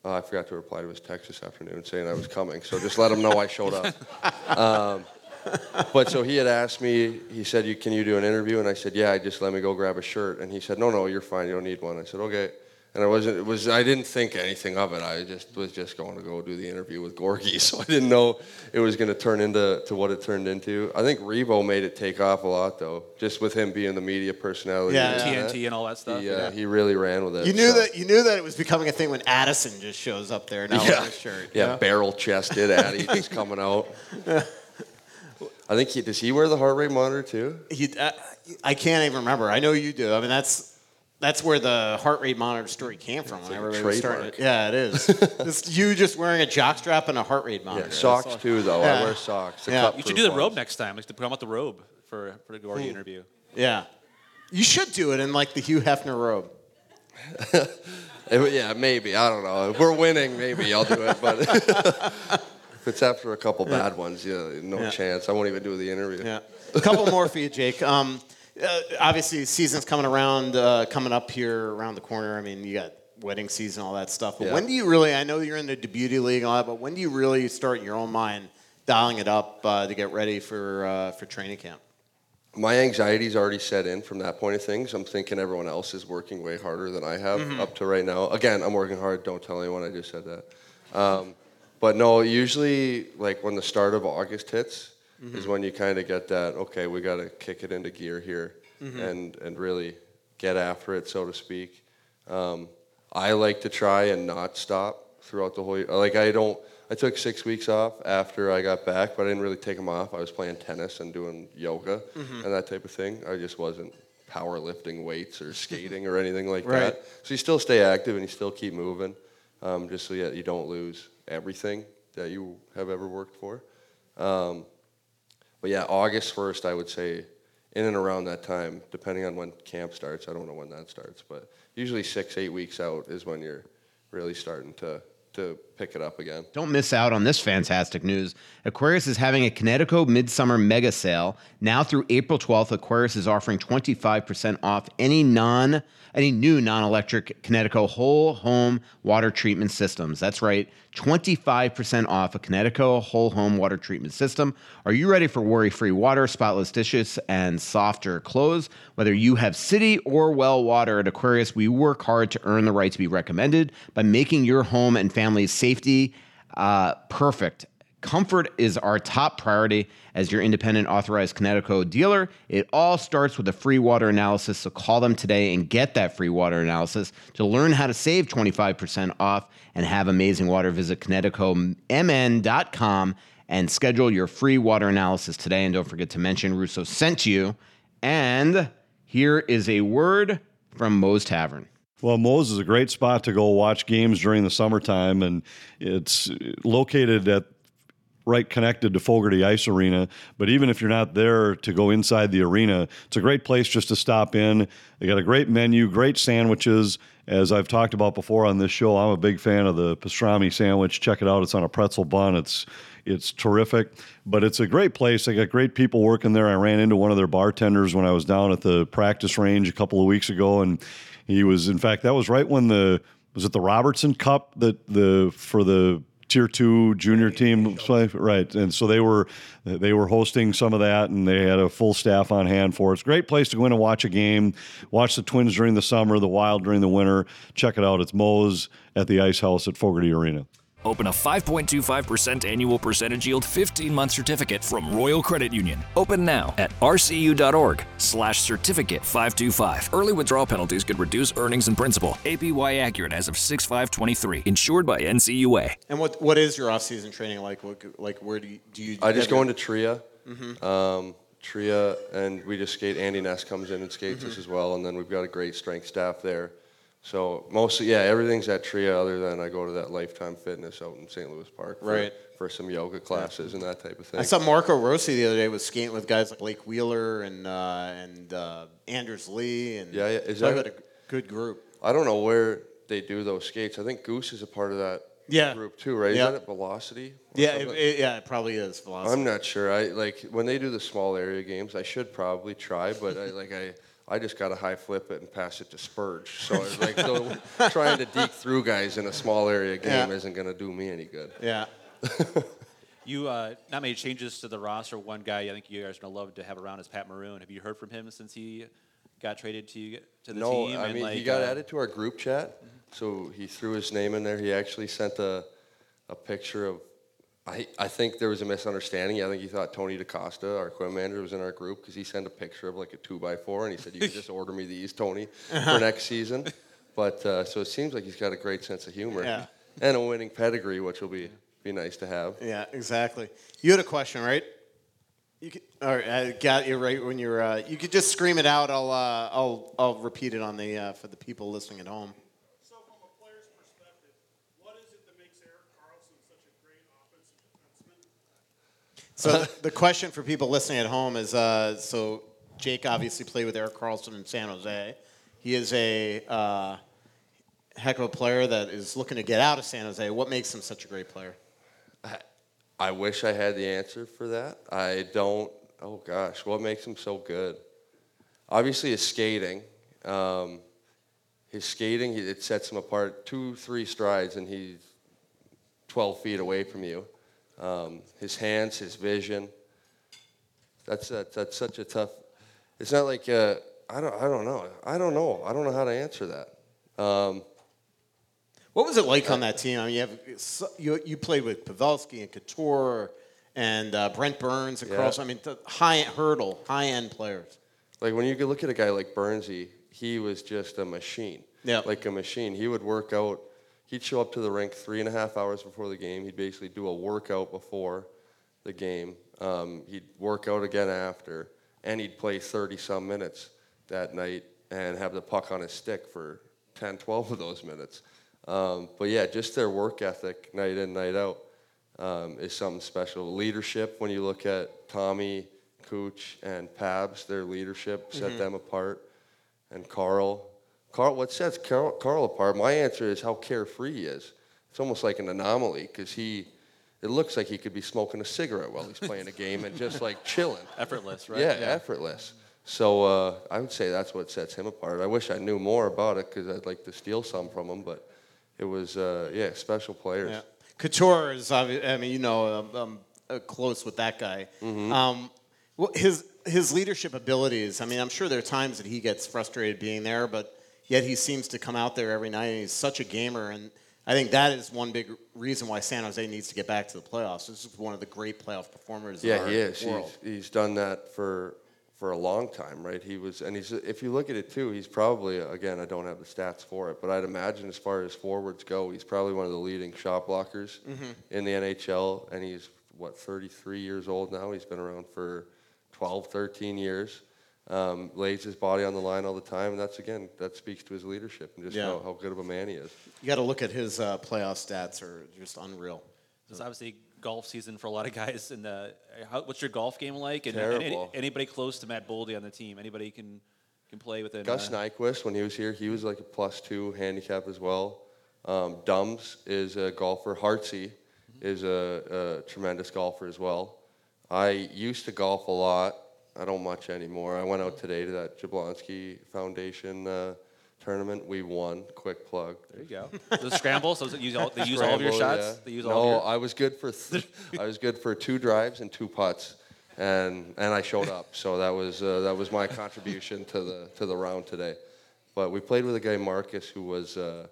uh, I forgot to reply to his text this afternoon saying I was coming. So just let him know I showed up. Um, but so he had asked me. He said, "You can you do an interview?" And I said, "Yeah." I just let me go grab a shirt. And he said, "No, no, you're fine. You don't need one." I said, "Okay." And I wasn't. It was. I didn't think anything of it. I just was just going to go do the interview with Gorgie. So I didn't know it was going to turn into to what it turned into. I think Revo made it take off a lot though, just with him being the media personality. Yeah, and yeah. that. TNT and all that stuff. He, uh, yeah. he really ran with it. you knew so. that you knew that it was becoming a thing when Addison just shows up there now Yeah. with a shirt. Yeah, barrel chested Addy just coming out. I think he does. He wear the heart rate monitor too? He, uh, I can't even remember. I know you do. I mean, that's That's where the heart rate monitor story came from. when like a everybody was starting trademark. yeah, it is. Just you just wearing a jock strap and a heart rate monitor. Yeah, socks all- too, though. Yeah. I wear socks. the Yeah. You should do the robe ones. next time. Like to put out the robe for for the Gordy interview. Yeah. You should do it in like the Hugh Hefner robe. Yeah, maybe. I don't know. If we're winning, maybe I'll do it. But if it's after a couple bad ones, yeah, no Yeah. chance. I won't even do the interview. Yeah. A couple more for you, Jake. Um, uh, obviously, season's coming around, uh, coming up here around the corner. I mean, you got wedding season, all that stuff. But Yeah. when do you really? I know you're in the beauty league and all that, but when do you really start in your own mind dialing it up uh, to get ready for uh, for training camp? my anxiety's already set in from that point of things. I'm thinking everyone else is working way harder than I have Mm-hmm. up to right now. Again, I'm working hard. Don't tell anyone I just said that. Um, but no, usually like when the start of August hits Mm-hmm. is when you kind of get that. Okay, we got to kick it into gear here Mm-hmm. and and really get after it, so to speak. Um, I like to try and not stop throughout the whole year. Like I don't. I took six weeks off after I got back, but I didn't really take them off. I was playing tennis and doing yoga Mm-hmm. and that type of thing. I just wasn't powerlifting weights or skating or anything like Right. that. So you still stay active and you still keep moving, um, just so that you don't lose everything that you have ever worked for. Um, but yeah, August first, I would say, in and around that time, depending on when camp starts. I don't know when that starts, but usually six, eight weeks out is when you're really starting to to pick it up again. Don't miss out on this fantastic news. Aquarius is having a Kinetico Midsummer Mega Sale. Now through April 12th, Aquarius is offering 25% off any non any new non-electric Kinetico whole home water treatment systems. That's right, 25% off a Kinetico whole home water treatment system. Are you ready for worry-free water, spotless dishes, and softer clothes? Whether you have city or well water at Aquarius, we work hard to earn the right to be recommended by making your home and family's safety uh, perfect. Comfort is our top priority as your independent authorized Kinetico dealer. It all starts with a free water analysis, so call them today and get that free water analysis. To learn how to save 25% off and have amazing water, visit KineticoMN.com and schedule your free water analysis today. And don't forget to mention Russo sent you. And here is a word from Moe's Tavern. Well, Moe's is a great spot to go watch games during the summertime, and it's located at right connected to Fogerty Ice Arena. But even if you're not there to go inside the arena, it's a great place just to stop in. They got a great menu, great sandwiches. As I've talked about before on this show, I'm a big fan of the pastrami sandwich. Check it out; it's on a pretzel bun. It's it's terrific, but it's a great place. They got great people working there. I ran into one of their bartenders when I was down at the practice range a couple of weeks ago, and he was, in fact, that was right when the was it the Robertson Cup that the for the tier two junior team play? Right and so they were they were hosting some of that and they had a full staff on hand for it. It's a great place to go in and watch a game. Watch the twins during the summer the wild during the winter. Check it out. It's moe's at the ice house at Fogerty arena Open a 5.25% annual percentage yield 15-month certificate from Royal Credit Union. Open now at rcu.org slash certificate 525. Early withdrawal penalties could reduce earnings and principal. APY accurate as of 6-5-23. Insured by NCUA. And what what is your off season training like? What, like where do you do you? I just go into Tria. Um, Tria, and we just skate. Andy Ness comes in and skates us as well, and then we've got a great strength staff there. So mostly, yeah, everything's at Tria. Other than I go to that Lifetime Fitness out in St. Louis Park, for, Right. for some yoga classes and that type of thing. I saw Marco Rossi the other day was skating with guys like Blake Wheeler and uh, and uh, Anders Lee and Yeah, yeah, is talk that- about a good group. I don't know where they do those skates. I think Goose is a part of that Yeah. group too, right? Yeah. Is that at Velocity? or Yeah, it, something? it- yeah, it probably is. Velocity. I'm not sure. I like when they do the small area games. I should probably try, but I like I. I just got to high flip it and pass it to Spurge. So I was like, so trying to deke through guys in a small area game Yeah. isn't going to do me any good. yeah. You uh, not made changes to the roster. One guy I think you guys are gonna love to have around is Pat Maroon. Have you heard from him since he got traded to you- to the No, team? I And, mean he got uh, added to our group chat, so he threw his name in there. He actually sent a a picture of. I, I think there was a misunderstanding. I think he thought Tony DaCosta, our equipment manager, was in our group because he sent a picture of like a two by four and he said, "You can just order me these, Tony, for next season." But uh, so it seems like he's got a great sense of humor Yeah. and a winning pedigree, which will be be nice to have. Yeah, exactly. You had a question, right? You could, all right, I got you right when you're. Uh, you could just scream it out. I'll. Uh, I'll. I'll repeat it on the uh, for the people listening at home. So from a player's perspective, what is it that makes Erik Karlsson such a great offensive defenseman? So the question for people listening at home is: uh, so Jake obviously played with Erik Karlsson in San Jose. He is a uh, heck of a player that is looking to get out of San Jose. What makes him such a great player? I wish I had the answer for that. I don't. Oh gosh, what makes him so good? Obviously, his skating. Um, his skating, it sets him apart. Two, three strides, and he's 12 feet away from you. Um, his hands, his vision. That's a, that's such a tough. It's not like uh, I don't I don't know I don't know I don't know how to answer that. Um, What was it like on that team? I mean, you have you, you played with Pavelski and Couture and uh, Brent Burns and Yeah. Karlsson. I mean, the high hurdle, high end players. Like when you could look at a guy like Bernsey, he was just a machine. Yeah. Like a machine. He would work out. He'd show up to the rink three and a half hours before the game. He'd basically do a workout before the game. Um, he'd work out again after, and he'd play 30 some minutes that night and have the puck on his stick for 10, 12 of those minutes. Um, but yeah, just their work ethic, night in, night out, um, is something special. Leadership, when you look at Tommy, Cooch, and Pabs, their leadership set them apart. And Carl. Carl, what sets Carl, Carl apart? My answer is how carefree he is. It's almost like an anomaly because he, it looks like he could be smoking a cigarette while he's playing a game and just like chilling. Effortless, right? Yeah, effortless. So uh, I would say that's what sets him apart. I wish I knew more about it because I'd like to steal some from him, but it was, uh, yeah, special players. Yeah. Couture is, I mean, you know, um, um, uh, close with that guy. Mm-hmm. Um, well, his his leadership abilities. I mean, I'm sure there are times that he gets frustrated being there, but yet he seems to come out there every night. and He's such a gamer, and I think that is one big reason why San Jose needs to get back to the playoffs. This is one of the great playoff performers. in Yeah, our he is. He's, he's done that for for a long time, right? He was, and he's. If you look at it too, he's probably again. I don't have the stats for it, but I'd imagine as far as forwards go, he's probably one of the leading shot blockers mm-hmm. in the NHL, and he's what 33 years old now. He's been around for 12, 13 years. Um, lays his body on the line all the time, and that's again that speaks to his leadership and just Yeah. how, how good of a man he is. You got to look at his uh, playoff stats; are just unreal. It's obviously golf season for a lot of guys. And uh, how, what's your golf game like? And Terrible. Any, anybody close to Matt Boldy on the team? Anybody can can play within? Gus uh, Nyquist, when he was here, he was like a plus two handicap as well. Um, Dums is a golfer. Hartsey is a, a tremendous golfer as well. I used to golf a lot. I don't much anymore. I went out today to that Jablonski Foundation uh, tournament. We won. Quick plug. There you go. the scramble. So they use all, they use all of your shots. yeah. They use no, all of your. I was good for th- I was good for two drives and two putts, and and I showed up. So that was uh, that was my contribution to the to the round today. But we played with a guy Marcus who was uh,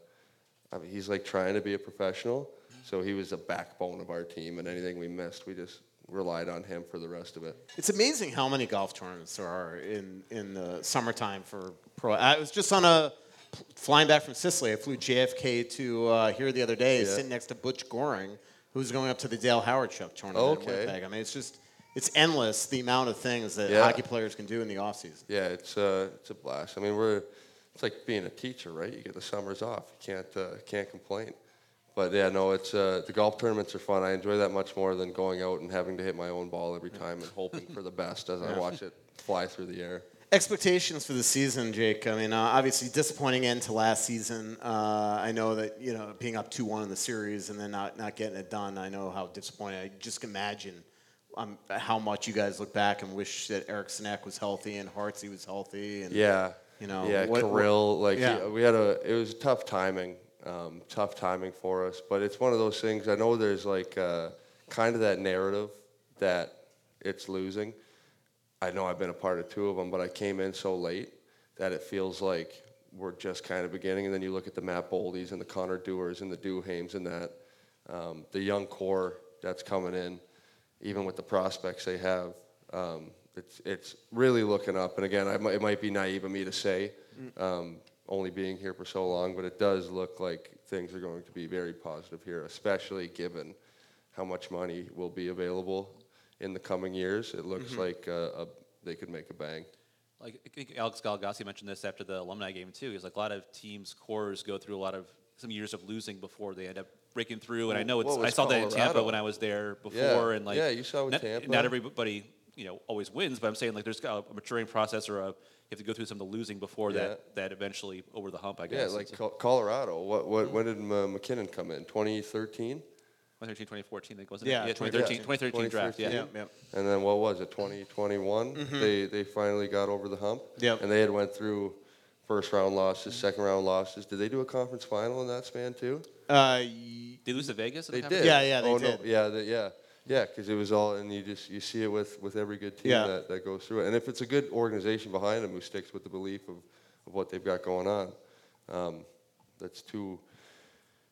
I mean he's like trying to be a professional. So he was the backbone of our team, and anything we missed, we just relied on him for the rest of it. It's amazing how many golf tournaments there are in, in the summertime for pro. I was just on a flying back from Sicily. I flew JFK to uh, here the other day, Yeah. sitting next to Butch Goring, who's going up to the Dale Hawerchuk tournament Okay. in Winnipeg. I mean, it's just it's endless the amount of things that Yeah. hockey players can do in the off season. Yeah, it's uh, it's a blast. I mean, we're it's like being a teacher, right? You get the summers off. You can't uh, can't complain. But yeah, no, it's uh, the golf tournaments are fun. I enjoy that much more than going out and having to hit my own ball every time and hoping for the best as I watch it fly through the air. Expectations for the season, Jake. I mean, uh, obviously disappointing end to last season. Uh, I know that you know being up two one in the series and then not not getting it done. I know how disappointing. I just imagine um, how much you guys look back and wish that Eriksson Ek was healthy and Hartsey was healthy. And Yeah, You know, yeah, what- Kirill, like Yeah. he- we had a it was tough timing, um, tough timing for us. But it's one of those things. I know there's like uh, kind of that narrative that it's losing. I know I've been a part of two of them, but I came in so late that it feels like we're just kind of beginning. And then you look at the Matt Boldies and the Connor Dewars and the Duhaimes and that, um, the young core that's coming in, even with the prospects they have, um, it's it's really looking up. And again, I it might be naive of me to say, um, only being here for so long, but it does look like things are going to be very positive here, especially given how much money will be available in the coming years, it looks Mm-hmm. like uh, a, they could make a bang. Like I think Alex Goligoski mentioned this after the alumni game too. He's like a lot of teams' cores go through a lot of some years of losing before they end up breaking through. And I know it's I saw that in Tampa when I was there before. Yeah. And like Yeah, you saw with not, Tampa. Not everybody you know always wins, but I'm saying like there's a, maturing process or a have to go through some of the losing before Yeah. that that eventually over the hump. I guess. Yeah, like It's- Colorado. What, what, when did MacKinnon come in? 2013? 2013, 2014, I think wasn't Yeah, it? Yeah, 2013. 2013, 2013 draft. Yeah. 2013. Yep. And then what was it? 2021. They they finally got over the hump. Yep. And they had went through first round losses, second round losses. Did they do a conference final in that span too? Uh, y- They lose to Vegas. in the They did. Yeah, yeah, they oh, did. No, yeah, they, yeah, yeah. Because it was all, and you just you see it with with every good team Yeah. that, that goes through it. And if it's a good organization behind them who sticks with the belief of, of what they've got going on, um, that's two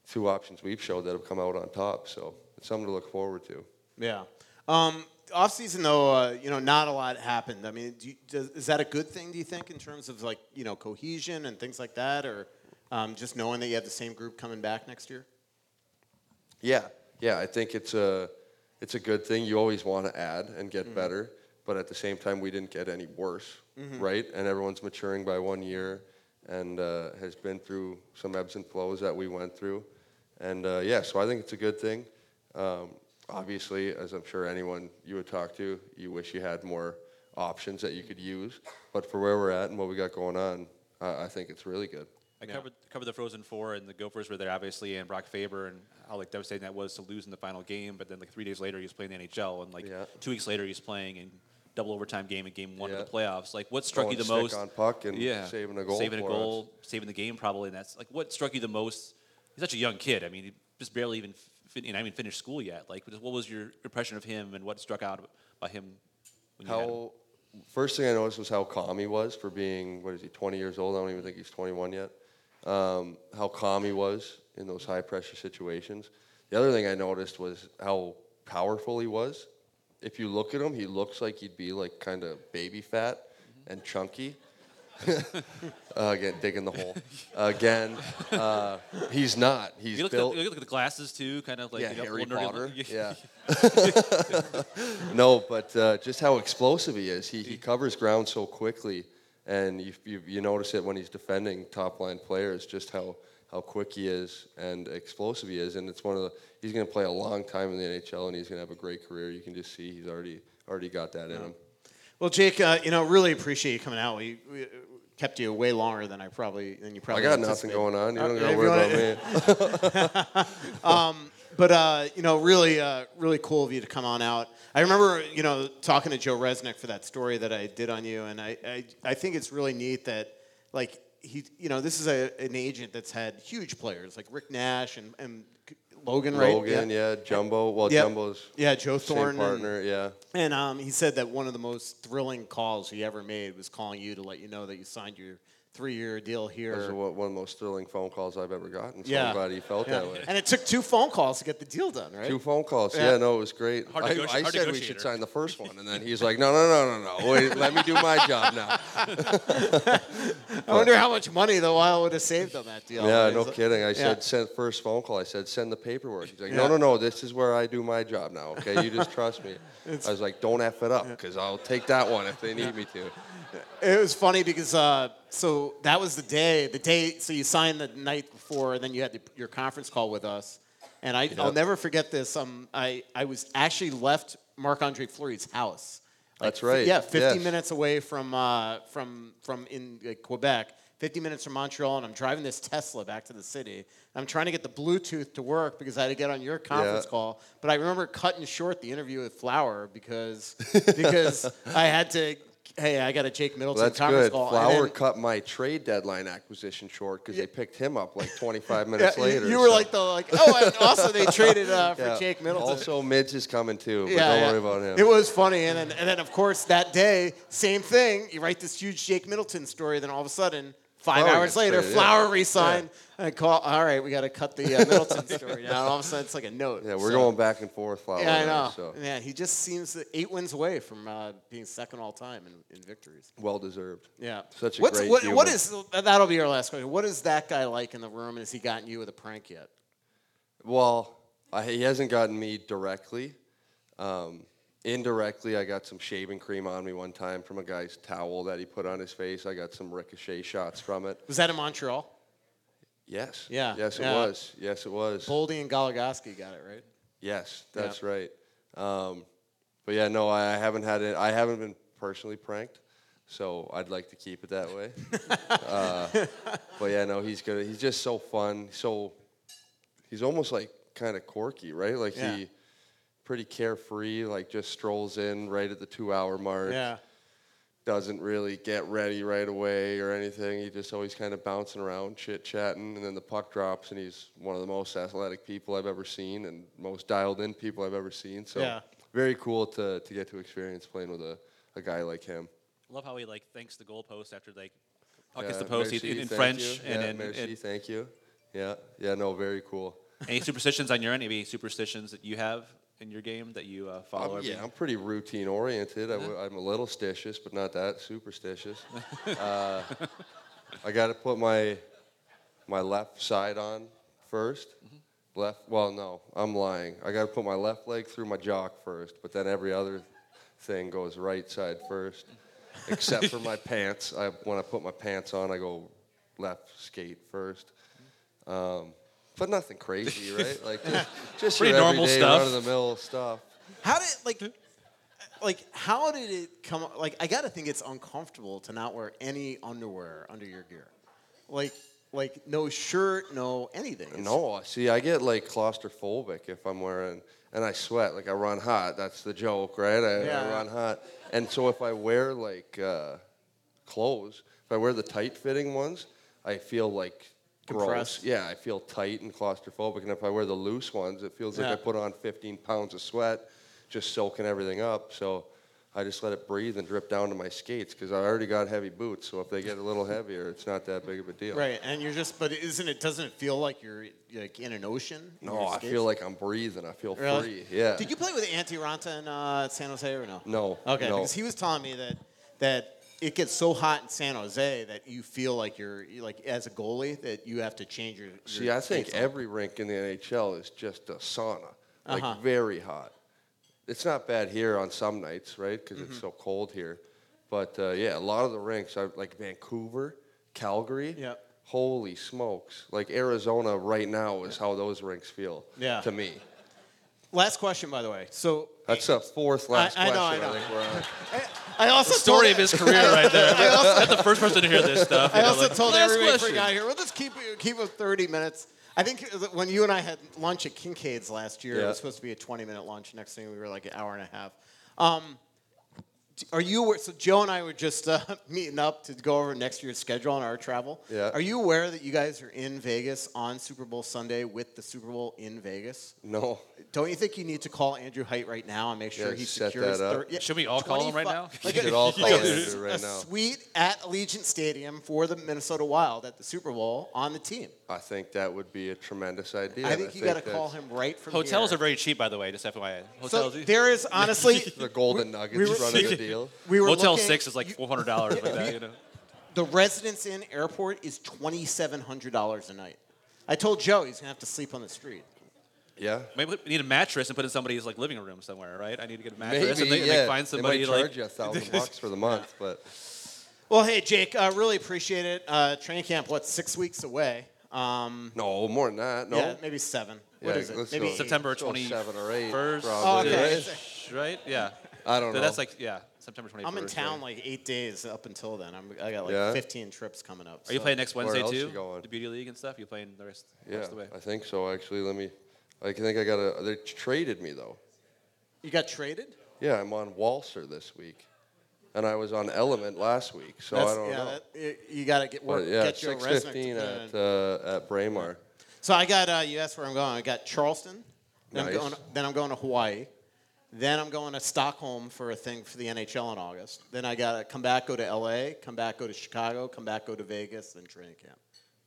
two options we've showed that have come out on top. So it's something to look forward to. yeah. Um, off season though, uh, you know, not a lot happened. I mean, do you, does, is that a good thing? Do you think in terms of like you know cohesion and things like that, or um, just knowing that you have the same group coming back next year? Yeah, yeah. I think it's a it's a good thing. You always want to add and get Mm-hmm. better, but at the same time, we didn't get any worse, right? And everyone's maturing by one year, and uh, has been through some ebbs and flows that we went through, and uh, yeah. So I think it's a good thing. Um, obviously, as I'm sure anyone you would talk to, you wish you had more options that you could use. But for where we're at and what we got going on, I I think it's really good. I covered covered the Frozen Four, and the Gophers were there obviously, and Brock Faber, and how like devastating that was to lose in the final game. But then like three days later, he was playing the NHL, and like Yeah. two weeks later, he's playing in double overtime game in Game One Yeah. of the playoffs. Like what struck Going you the most? on puck and yeah, saving a goal saving a goal, saving the game probably. And that's like what struck you the most. He's such a young kid. I mean, he just barely even fin- know, I mean, finished school yet. Like, what was your impression of him, and what struck out about him? Had him? How first thing I noticed was how calm he was for being what is he 20 years old? I don't even think he's 21 yet. Um, how calm he was in those high pressure situations. The other thing I noticed was how powerful he was. If you look at him, he looks like he'd be like kind of baby fat and chunky. uh, again, digging the hole. again, uh, he's not. He's You look, built. at, you look at the glasses too, kind of like yeah, you know, Harry Potter. Yeah. no, but uh, just how explosive he is. He, he covers ground so quickly, and you, you, you notice it when he's defending top line players, just how, how quick he is and explosive he is. And it's one of the he's going to play a long time in the NHL, and he's going to have a great career. You can just see he's already already got that in him. Well, Jake, uh, you know, really appreciate you coming out. We, we uh, kept you way longer than I probably than you probably. I got nothing going on. You Uh, don't got to worry about me. But uh, you know, really, uh, really cool of you to come on out. I remember, you know, talking to Joe Resnick for that story that I did on you, and I, I, I think it's really neat that, like, he, you know, this is a, an agent that's had huge players like Rick Nash and, and Logan, right? Logan, yeah. Jumbo. Well, Yep. Jumbo's Yeah, Joe same Thornton. and- yeah. And um, he said that one of the most thrilling calls he ever made was calling you to let you know that you signed your three-year deal here. Those are one one of the most thrilling phone calls I've ever gotten. So yeah, I'm glad he felt Yeah. that way. And it took two phone calls to get the deal done, right? Two phone calls. Yeah. Yeah, no, it was great. Hard I, negoti- I hard said we should sign the first one, and then he's like, "No, no, no, no, no. Wait, let me do my job now." I wonder how much money the Wild would have saved on that deal. Yeah, no like- kidding. I yeah. said, "Send first phone call." I said, "Send the paperwork." He's like, Yeah. "No, no, no. This is where I do my job now. Okay, you just trust me." I was like, "Don't f it up, because I'll take that one if they need me to." It was funny because uh, so that was the day, the day. So you signed the night before, and then you had the, your conference call with us, and I, I'll never forget this. Um, I I was actually left Marc Andre Fleury's house. That's fi- right, Yeah, 50 yes. minutes away from uh, from from in uh, Quebec. 50 minutes from Montreal, and I'm driving this Tesla back to the city. I'm trying to get the Bluetooth to work because I had to get on your conference Yeah. call. But I remember cutting short the interview with Flower because because I had to. Hey, I got a Jake Middleton That's conference good. call. Flower then- cut my trade deadline acquisition short because they picked him up like 25 minutes Yeah, later. You were so- like the like. Oh, and also they traded uh, for Yeah. Jake Middleton. Also, Mids is coming too, but Yeah, don't yeah. worry about him. It was funny, and then and then of course that day, same thing. You write this huge Jake Middleton story, then all of a sudden, five Flower hours later, traded, yeah. Flower re-signed. I call. All right, we got to cut the uh, Middleton story down. All of a sudden, it's like a note. yeah, we're So- going back and forth. Flower Yeah, I know. So Man, he just seems eight wins away from uh, being second all time in, in victories. well deserved. Yeah. Such a What's, great what, what is that'll be our last question. What is that guy like in the room? And has he gotten you with a prank yet? Well, I, he hasn't gotten me directly. Um, Indirectly, I got some shaving cream on me one time from a guy's towel that he put on his face. I got some ricochet shots from it. Was that in Montreal? Yes. Yeah, Yes, it yeah. was. Yes, it was. Boldy and Goligoski got it right. Yes, that's Yeah. right. Um, but yeah, no, I haven't had it. I haven't been personally pranked, so I'd like to keep it that way. uh, but yeah, no, he's good. He's just so fun. So he's almost like kind of quirky, right? Like Yeah. he pretty carefree. Like just strolls in right at the two-hour mark. Yeah. Doesn't really get ready right away or anything. He just always kind of bouncing around, chit chatting, and then the puck drops, and he's one of the most athletic people I've ever seen, and most dialed in people I've ever seen. So Yeah. very cool to to get to experience playing with a, a guy like him. I love how he like thanks the goalpost after like puck hits Yeah, the post merci, in, in French you. and yeah, in, merci, in- thank you. Yeah, yeah, no, very cool. any superstitions on your end? Any superstitions that you have in your game that you uh, follow? Um, yeah, I'm pretty routine oriented. I w- I'm a little stitious, but not that superstitious. uh, I got to put my my left side on 1st Left. Well, no, I'm lying. I got to put my left leg through my jock first, but then every other thing goes right side first, except for my pants. I when I put my pants on, I go left skate first. Um, but nothing crazy, right? Like just, just Pretty your normal everyday stuff. run of the mill stuff. How did like like how did it come like I got to think it's uncomfortable to not wear any underwear under your gear. Like like no shirt, no anything. It's- No, see, I get like claustrophobic if I'm wearing, and I sweat. Like I run hot. That's the joke, right? I, Yeah. I run hot, and so if I wear like uh, clothes, if I wear the tight-fitting ones, I feel like gross. Yeah, I feel tight and claustrophobic. And if I wear the loose ones, it feels like I put on 15 pounds of sweat, just soaking everything up. So. I just let it breathe and drip down to my skates because I already got heavy boots. So if they get a little heavier, it's not that big of a deal. Right, and you're just, but isn't it? Doesn't it feel like you're like in an ocean? in No, your I skates? feel like I'm breathing. I feel Really? free. Yeah. Did you play with Antti Ranta in uh, San Jose or no? No, Okay, no. because he was telling me that that it gets so hot in San Jose that you feel like you're like as a goalie that you have to change your. your See, I think every rink in the NHL is just a sauna, like Uh-huh. very hot. It's not bad here on some nights, right? Because Mm-hmm. it's so cold here. But uh, yeah, a lot of the rinks, are like Vancouver, Calgary. Yep. Holy smokes! Like Arizona right now is how those rinks feel. Yeah. To me, Last question, by the way. So that's the fourth last I know, I question. know. think we're on. I also Story told, of his career right there. That's the first person to hear this stuff. I you know, also like, told everybody question. for got here. We'll just keep keep it 30 minutes. I think when you and I had lunch at Kincaid's last year, it was supposed to be a 20 minute lunch. Next thing we were like an hour and a half. Um, are you aware? So Joe and I were just uh, meeting up to go over next year's schedule on our travel. Yeah. Are you aware that you guys are in Vegas on Super Bowl Sunday with the Super Bowl in Vegas? No. Don't you think you need to call Andrew Height right now and make sure Yeah, he set secures that up. thir- yeah, Should we all call him right 25 now? Like We a, should all call like a, Andrew right a now. suite at Allegiant Stadium for the Minnesota Wild at the Super Bowl on the team. I think that would be a tremendous idea. I think you got to that's- call him right from Hotels here. are very cheap, by the way. Just FYI. So Hotels. there is honestly The Golden Nuggets we were- running the deal. we were Motel looking- Six is like four hundred dollars, like that. You know. the Residence Inn Airport is twenty seven hundred dollars a night. I told Joe he's gonna have to sleep on the street. Yeah. Maybe we need a mattress and put in somebody's like living room somewhere, right? I need to get a mattress Maybe, and they, yeah. like, find somebody they might like charge you a thousand bucks for the month, but Well, hey Jake, I really appreciate it. Uh, training camp, what six weeks away? Um, no, more than that. No, Yeah, maybe seven. What Yeah, is it? Maybe September twenty seven or eight, first. probably, Oh, okay. right? Right? Yeah. I don't So know. That's like yeah, September twenty first. I'm in town like eight days up until then. I'm, I got like Yeah? 15 trips coming up. Are you playing next Where Wednesday else too? you going? The beauty league and stuff. You playing the rest, the yeah, rest of the way? I think so. Actually, let me. I think I got a. They traded me though. You got traded? Yeah, I'm on Walser this week, and I was on Element last week, so That's- I don't yeah, know. that- you- you got to get work. but yeah, get your six fifteen at uh, at Braemar. So I got. Uh, you asked where I'm going. I got Charleston. Then Nice. I'm going. Then I'm going to Hawaii. Then I'm going to Stockholm for a thing for the NHL in August. Then I got to come back, go to LA, come back, go to Chicago, come back, go to Vegas, then training camp.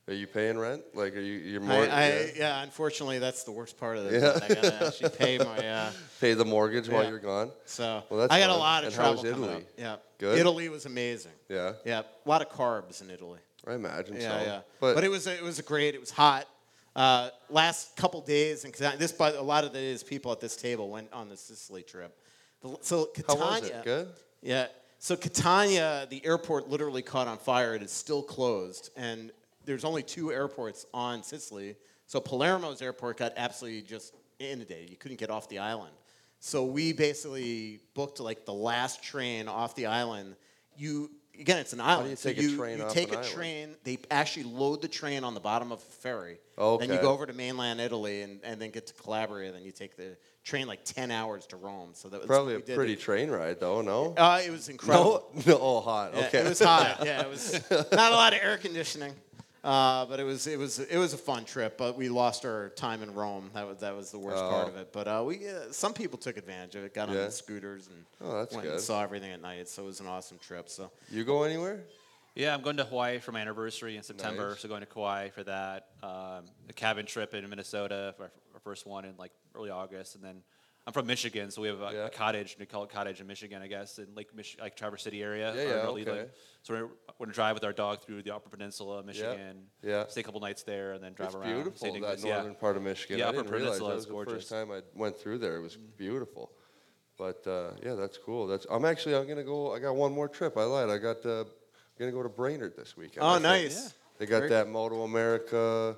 Are you paying rent? Like, are you you're more? I, yeah. yeah, unfortunately, that's the worst part of it. Yeah. I got to actually pay my. Uh, Pay the mortgage while Yeah. you're gone. so Well, that's I got a lot of And travel how's coming Italy? up. Yeah, Good? Italy was amazing. Yeah, Yeah, a lot of carbs in Italy. I imagine Yeah, so. yeah. But, But, it was it was great. It was hot. Uh, last couple days, and I- this, but a lot of these people at this table went on the Sicily trip. The- So How Catania. was it? Good. Yeah. So Catania, the airport literally caught on fire. It is still closed, and there's only two airports on Sicily. So Palermo's airport got absolutely just inundated. You couldn't get off the island. So we basically booked like the last train off the island. You again, it's an island. you so take a train you off take an a island? train. They actually load the train on the bottom of a ferry. Oh, Then you go over to mainland Italy and, and then get to Calabria. Then you take the train like ten hours to Rome. So that was Probably a pretty it. train ride, though. No. Uh, it was incredible. no. No. Oh, hot. Yeah, Okay. It was hot. Yeah, it was not a lot of air conditioning, uh, but it was it was it was a fun trip. But we lost our time in Rome. That was that was the worst part of it. But uh, we uh, some people took advantage of it. Got on Oh. The scooters and Oh, that's went and saw everything at night. So it was an awesome trip. So you go anywhere? Yeah, I'm going to Hawaii for my anniversary in September, Nice. so going to Kauai for that. Um, a cabin trip in Minnesota for our first one in like early August, and then I'm from Michigan, so we have a, Yeah. a cottage. We call it cottage in Michigan, I guess, in Lake Mich- like Traverse City area. Yeah, yeah, Lake. okay. So we're going to drive with our dog through the Upper Peninsula, of Michigan. yeah. yeah. Stay a couple nights there, and then drive It's around. beautiful, St. that Nicholas, northern yeah. part of Michigan. Yeah, I Upper didn't realize Peninsula that is was the gorgeous. first time I went through there. It was beautiful. But uh, yeah, that's cool. That's I'm actually I'm gonna go. I got one more trip. I lied. I got uh, gonna go to Brainerd this weekend. Oh, think. nice. They got Very- that Moto America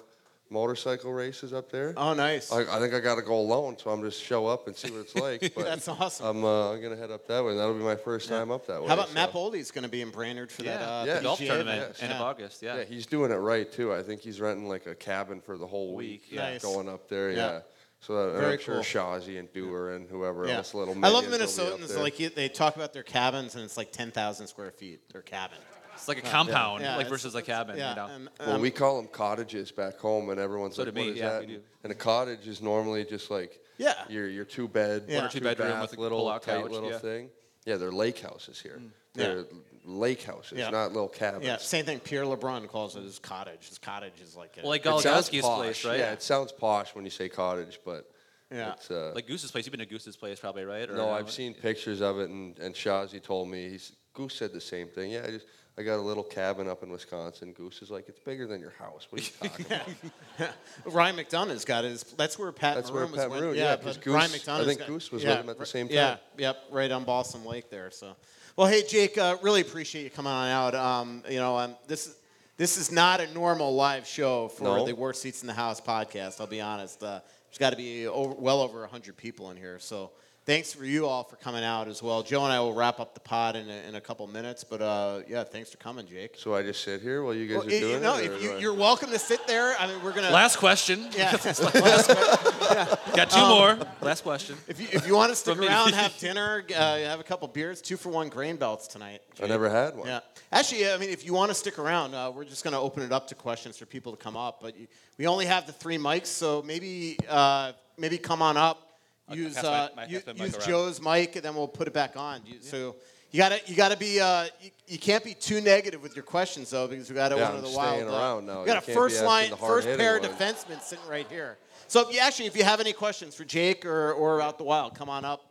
motorcycle races up there. Oh, nice. I, I think I got to go alone, so I'm just show up and see what it's like. But That's awesome. I'm uh, I'm gonna head up that way. and That'll be my first time up that way. How about so. Matt Boldy's going to be in Brainerd for that Yeah, uh, Yeah. the golf tournament event. end of Yeah. August. Yeah. Yeah, he's doing it right too. I think he's renting like a cabin for the whole week. Week, yeah. Nice. Going up there, Yeah. yeah. So that, and Very I'm sure cool. Shazi and Dewar and whoever Yeah. else, little I love minions will be up Minnesotans. there. Like you, they talk about their cabins, and it's like ten thousand square feet. Their cabin. It's like a compound, Yeah, like it's- versus a cabin. Yeah. You know? and, Well, um, we call them cottages back home, and everyone's So like, do "What we, is yeah, that?" we do. And a cottage is normally just like Yeah. your your two bed, Yeah. One or two two bedroom bath, with a little pull-out tight couch, little yeah. thing. Yeah, they're lake houses here. Yeah. They're lake houses, Yeah. not little cabins. yeah. Same thing. Pierre LeBrun calls it his cottage. His cottage is like a, Well, like It sounds Goligoski's posh. place, right? Yeah, it sounds posh when you say cottage, but Yeah. it's uh, Like Goose's place. You've been to Goose's place, probably, right? Or No, I've seen pictures of it, and, and Shazi told me, he's, Goose said the same thing. Yeah, I just I got a little cabin up in Wisconsin. Goose is like, it's bigger than your house. What are you talking about? Ryan McDonagh's got his. That's where Pat That's where Maroon was. Pat when- Maroon- yeah, yeah, Goose- Ryan I McDonagh's think got- Goose was yeah, with him at the same Yeah, time. yep, right on Balsam Lake there. So, well, hey Jake, uh, really appreciate you coming on out. Um, you know, um, this is this is not a normal live show for No. the Worst Seats in the House podcast. I'll be honest. Uh, there's got to be over, well over hundred people in here. So. Thanks for you all for coming out as well. Joe and I will wrap up the pod in a, in a couple minutes, but uh, yeah, thanks for coming, Jake. so I just sit here while you guys Well, are you- doing you know, it? or if you, you're welcome to sit there. I mean, we're gonna. Last question. yeah. Got two more. Last question. If you, if you want to stick From me. around, have dinner, uh, have a couple beers, two for one grain belts tonight. I never had one. Yeah. Actually, I mean, if you want to stick around, uh, we're just going to open it up to questions for people to come up. But you, we only have the three mics, so maybe uh, maybe come on up. Use uh, my- u- my use. Joe's mic, and then we'll put it back on. You, So you gotta you gotta be uh, you, you can't be too negative with your questions though, because we got Yeah, one of I'm the wild. staying uh, around now. We got You a first line, first pair of hard-hitting defensemen sitting right here. So if you, actually, if you have any questions for Jake or or out the wild, come on up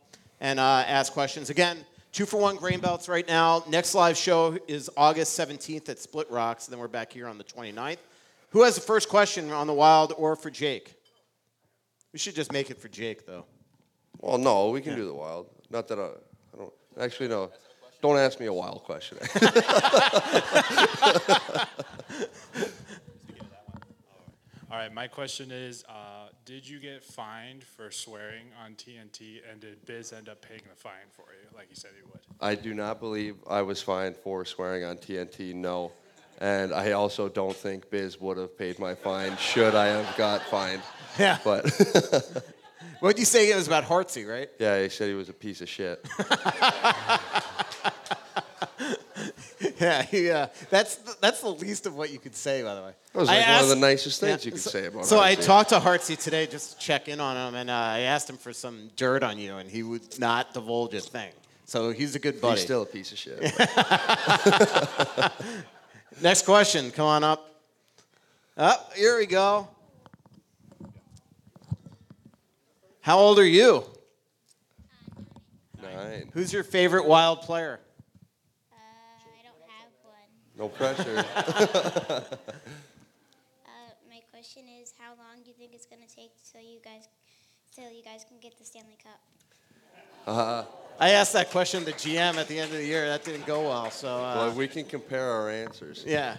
and uh, ask questions. Again, two for one grain belts right now. Next live show is August 17th at Split Rocks. and Then we're back here on the 29th. Who has the first question on the wild or for Jake? We should just make it for Jake though. Well, no, we can do the wild. Not that I, I don't. Actually, no. Don't ask me a wild question. All right, my question is, uh, did you get fined for swearing on TNT, and did Biz end up paying the fine for you, like he said he would? I do not believe I was fined for swearing on TNT. No, and I also don't think Biz would have paid my fine should I have got fined. Yeah. But What did you say? It was about Hartsey, right? yeah, he said he was a piece of shit. Yeah, yeah. That's the, that's the least of what you could say, by the way. That was I like one of asked- the nicest things you could so, say about him. So I Hartsey. talked to Hartsey today just to check in on him, and uh, I asked him for some dirt on you, and he would not divulge a thing. So he's a good buddy. He's still a piece of shit. Next question, come on up. Up, here we go. How old are you? Nine. Who's your favorite wild player? Uh, I don't have one. No pressure. Uh, my question is, how long do you think it's gonna take till you guys, till you guys can get the Stanley Cup? I asked that question to GM at the end of the year. That didn't go well. So uh, Well, we can compare our answers. yeah,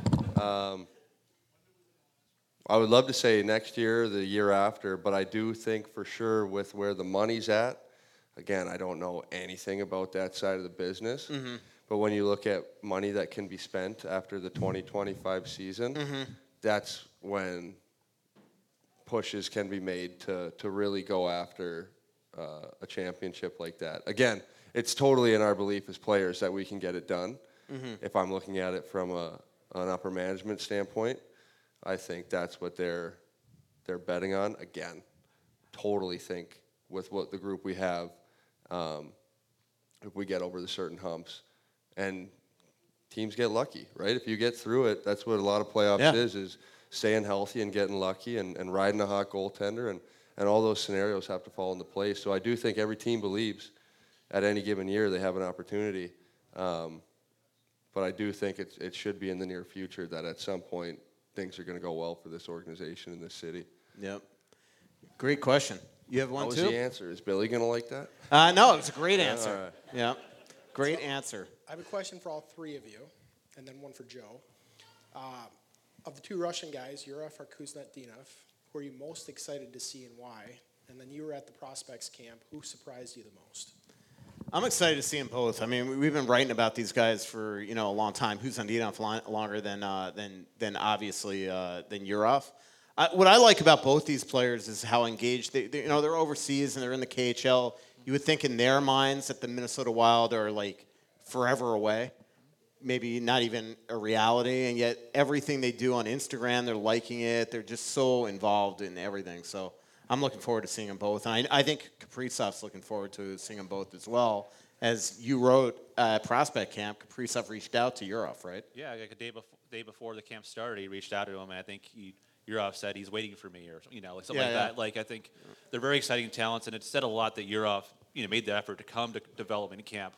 I would love to say next year, the year after, but I do think for sure with where the money's at, again, I don't know anything about that side of the business. Mm-hmm. But when you look at money that can be spent after the 2025 season, mm-hmm. that's when pushes can be made to, to really go after uh, a championship like that. Again, it's totally in our belief as players that we can get it done. Mm-hmm. If I'm looking at it from a, an upper management standpoint, I think that's what they're they're betting on. Again, totally think with what the group we have, um, if we get over the certain humps, and teams get lucky, right? If you get through it, that's what a lot of playoffs Yeah. is: is staying healthy and getting lucky and, and riding a hot goaltender, and and all those scenarios have to fall into place. So I do think every team believes at any given year they have an opportunity. Um, but I do think it, it should be in the near future that at some point things are going to go well for this organization in this city. yep. Great question. You have one What was the answer? Is Billy going to like that? Uh, no, it's a great answer. all right. Yeah, great answer. I have a question for all three of you, and then one for Joe. Uh, of the two Russian guys, Yurov or Khusnutdinov, who are you most excited to see and why? And then you were at the prospects camp. Who surprised you the most? I'm excited to see them both. I mean, we- we've been writing about these guys for you know a long time. Who's on li- longer than uh, than than obviously uh, than Yurov. I, what I like about both these players is how engaged they, they. You know, they're overseas and they're in the KHL. You would think in their minds that the Minnesota Wild are like forever away, maybe not even a reality, and yet everything they do on Instagram, they're liking it. They're just so involved in everything. So I'm looking forward to seeing them both, and I, I think Kaprizov's looking forward to seeing them both as well. As you wrote uh, prospect camp, Kaprizov reached out to Yurov, right? Yeah, like a day before, day before the camp started, he reached out to him, and I think he, Yurov said he's waiting for me, or you know, like something Yeah, like yeah. that. Like I think they're very exciting talents, and it said a lot that Yurov, you know, made the effort to come to development camp.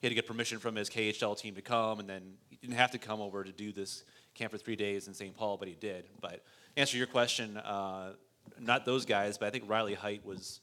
He had to get permission from his KHL team to come, and then he didn't have to come over to do this camp for three days in St. Paul, but he did. But answer your question, uh, not those guys, but I think Riley Heidt was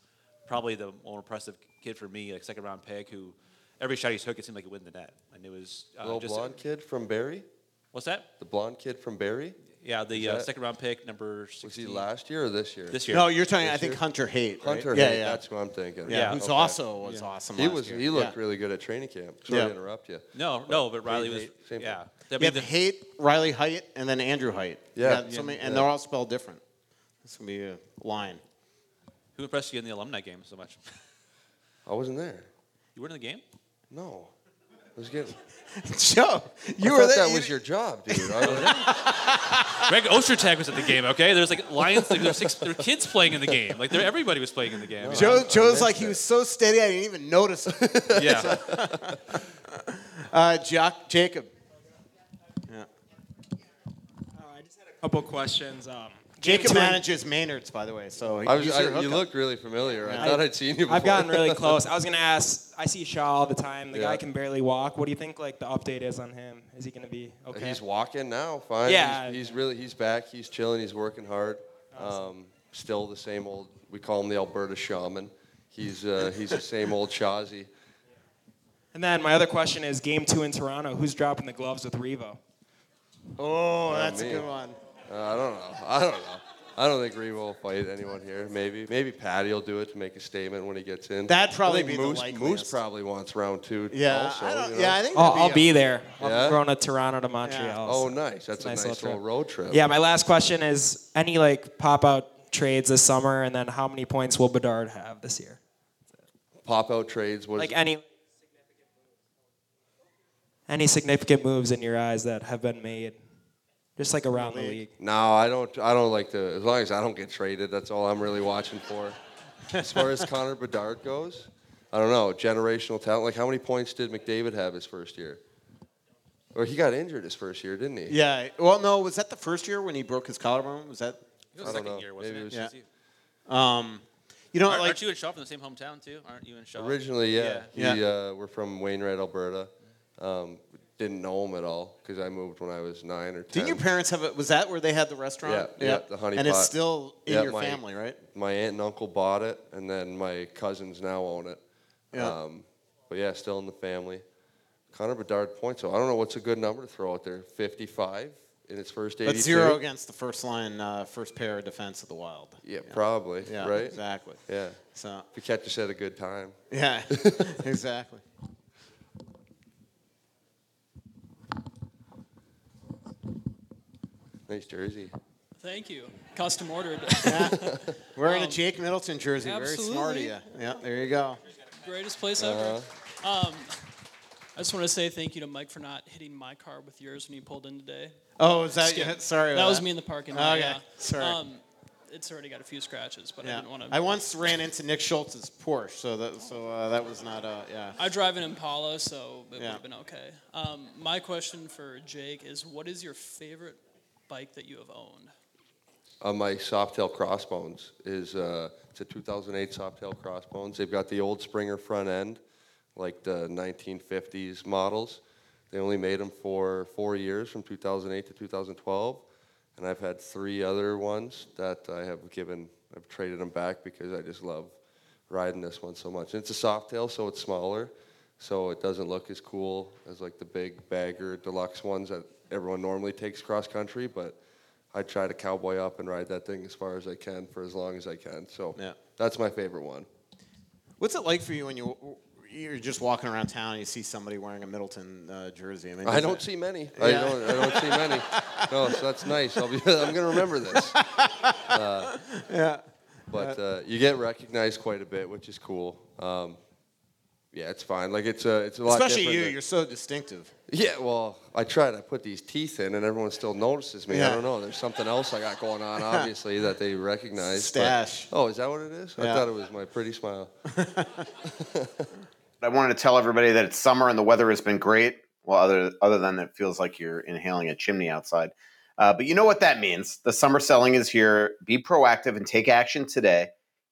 probably the more impressive kid for me, like second round pick, who every shot he took, it seemed like it went in the net, and it was uh, Little just blonde kid from Barrie? What's that? The blonde kid from Barrie? Yeah, the uh, second round pick, number 16. Was he last year or this year? This year. No, you're talking. I think year? Hunter Haight. right? Hunter yeah, Hayes, yeah. that's who I'm thinking. yeah, Yeah, who's okay. also was awesome. He last was. year. He looked yeah. really good at training camp. Sorry Yeah. to interrupt you. No, no, but Riley was. Haight, same yeah. thing. I You have the- Haight, Riley Heidt, and then Andrew Height. Yeah. You got so many, and Yeah. they're all spelled different. This gonna be a line. who impressed you in the alumni game so much? I wasn't there. You weren't in the game? No. I was getting. Joe, you I were thought there. that was your job, dude. I was, Greg Ostertag was at the game. Okay, there's like Lions. Like, there's six. There were kids playing in the game. Like there, everybody was playing in the game. Joe, Joe's missed like he was so steady I didn't even notice him. Yeah. Uh, Jac- Jacob. Yeah. Uh, I just had a couple questions. Um, Jacob manages Maynard's, by the way. So I was, I, you hookup. looked really familiar. Yeah. I thought I'd seen you before. I've gotten really close. I was gonna ask. I see Shaw all the time. The Yeah. guy can barely walk. What do you think? Like the update is on him? Is he gonna be okay? He's walking now. Fine. Yeah. He's, he's really. He's back. He's chilling. He's working hard. Um, still the same old. We call him the Alberta Shaman. He's uh, he's the same old Shazi. and then my other question is: Game two in Toronto. Who's dropping the gloves with Revo? Oh, Not that's me. a good one. Uh, I don't know. I don't know. I don't think Revo will fight anyone here. Maybe maybe Patty will do it to make a statement when he gets in. That'd probably I think be the Moose, likeliest. Moose probably wants round two. Yeah, also, I don't, you know? yeah, I think. Oh, that'd I'll a- be there. Yeah? I'm going to Toronto to Montreal. Oh, so nice. That's a a nice, nice little, little road trip. Yeah, my last question is: Any like pop out trades this summer, and then how many points will Bedard have this year? Pop out trades was Like any any significant moves in your eyes that have been made, just like around the league. No, I don't. I don't like to. As long as I don't get traded, that's all I'm really watching for. as far as Connor Bedard goes, I don't know. Generational talent. Like how many points did McDavid have his first year? Or he got injured his first year, didn't he? Yeah. Well, no. Was that the first year when he broke his collarbone? Was that? It was I don't second know. year, wasn't Maybe it? it was- Yeah. Um, you know, Aren't, like aren't you and Shaw from the same hometown too? Aren't you and Shaw? Originally, yeah. Yeah. He, uh, we're from Wainwright, Alberta. Um, didn't know him at all because I moved when I was nine or ten. didn't your parents have? it? was that where they had the restaurant? Yeah, yeah, the Honey And it's still in Yeah, your my- family, right? My aunt and uncle bought it, and then my cousins now own it. Yeah. Um, but yeah, still in the family. Connor Bedard points. So I don't know what's a good number to throw out there. 55 in its first 82. But zero against the first line, uh, first pair of defense of the Wild. Yeah, probably. Yeah, right. exactly. Yeah. So If you catch us at a good time. yeah, exactly. Nice jersey. Thank you. Custom ordered. Wearing a Um, Jake Middleton jersey. Very smart of absolutely. you. Yeah, there you go. Greatest place ever. Um, I just want to say thank you to Mike for not hitting my car with yours when you pulled in today. Oh, is that Skip. sorry? That was me in the parking lot. Okay, yeah. sorry. Um, it's already got a few scratches, but I didn't want to. I once ran into Nick Schultz's Porsche, so that so uh, that was not uh, yeah. I drive an Impala, so it would have been okay. Um, my question for Jake is, what is your favorite bike that you have owned? on my Softail Crossbones is uh, it's a 2008 Softail Crossbones. They've got the old Springer front end, like the 1950s models. They only made them for four years, from 2008 to 2012, and I've had three other ones that I have given. I've traded them back because I just love riding this one so much. And it's a Softail, so it's smaller, so it doesn't look as cool as like the big bagger deluxe ones that everyone normally takes cross country, but I try to cowboy up and ride that thing as far as I can for as long as I can. So Yeah. that's my favorite one. What's it like for you when you you're just walking around town and you see somebody wearing a Middleton uh, jersey? I mean, I don't it- see many. I don't. I don't see many. No, so that's nice. I'll be. I'm gonna remember this. Uh, Yeah. But uh, you get recognized quite a bit, which is cool. Um, yeah, it's fine. Like it's a. It's a lot. Especially different you, than- you're so distinctive. Yeah, well, I tried. to put these teeth in, and everyone still notices me. I don't know. There's something else I got going on, obviously, that they recognize. but- Stash. oh, is that what it is? I thought it was my pretty smile. I wanted to tell everybody that it's summer and the weather has been great. Well, other other than it feels like you're inhaling a chimney outside. Uh, but you know what that means. The summer selling is here. Be proactive and take action today,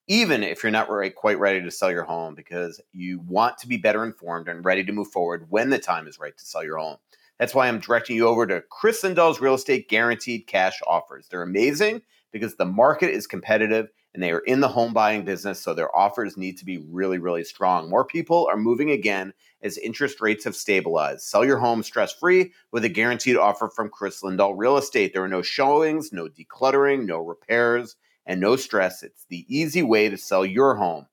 even if you're not right, quite ready to sell your home, because you want to be better informed and ready to move forward when the time is right to sell your home. That's why I'm directing you over to Kris Lindahl's Real Estate Guaranteed Cash Offers. They're amazing because the market is competitive and they are in the home buying business, so their offers need to be really, really strong. More people are moving again as interest rates have stabilized. Sell your home stress free with a guaranteed offer from Chris Lindahl Real Estate. There are no showings, no decluttering, no repairs, and no stress. It's the easy way to sell your home.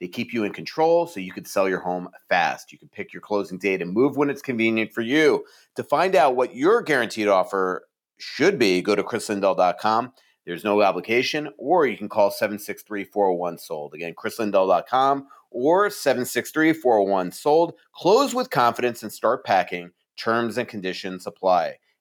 They keep you in control so you can sell your home fast. You can pick your closing date and move when it's convenient for you. To find out what your guaranteed offer should be, go to krislindahl.com. There's no obligation, or you can call 763 401 sold. Again, krislindahl.com or 763 401 sold. Close with confidence and start packing. Terms and conditions apply.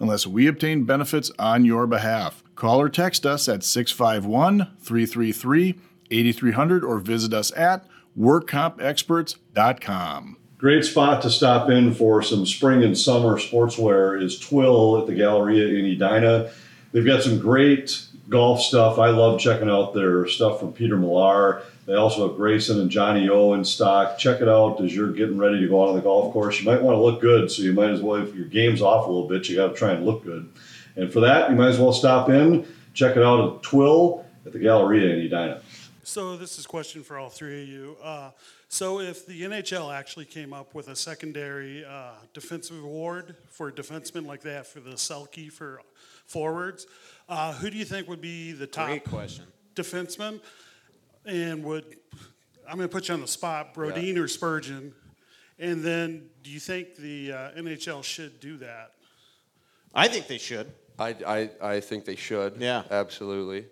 unless we obtain benefits on your behalf. Call or text us at 651 333 8300 or visit us at workcompexperts.com. Great spot to stop in for some spring and summer sportswear is Twill at the Galleria in Edina. They've got some great golf stuff. I love checking out their stuff from Peter Millar. They also have Greyson and Johnny O in stock. Check it out as you're getting ready to go out on the golf course. You might want to look good, so you might as well, if your game's off a little bit, you got to try and look good. And for that, you might as well stop in, check it out at Twill at the Galleria in Edina. So this is a question for all three of you. Uh, so if the NHL actually came up with a secondary uh, defensive award for defensemen like that for the Selke for forwards, uh, who do you think would be the top Great question. defenseman? And would I'm going to put you on the spot, Brodin or Spurgeon? And then, do you think the uh, NHL should do that? I think they should. I, I, I think they should. Yeah. Absolutely.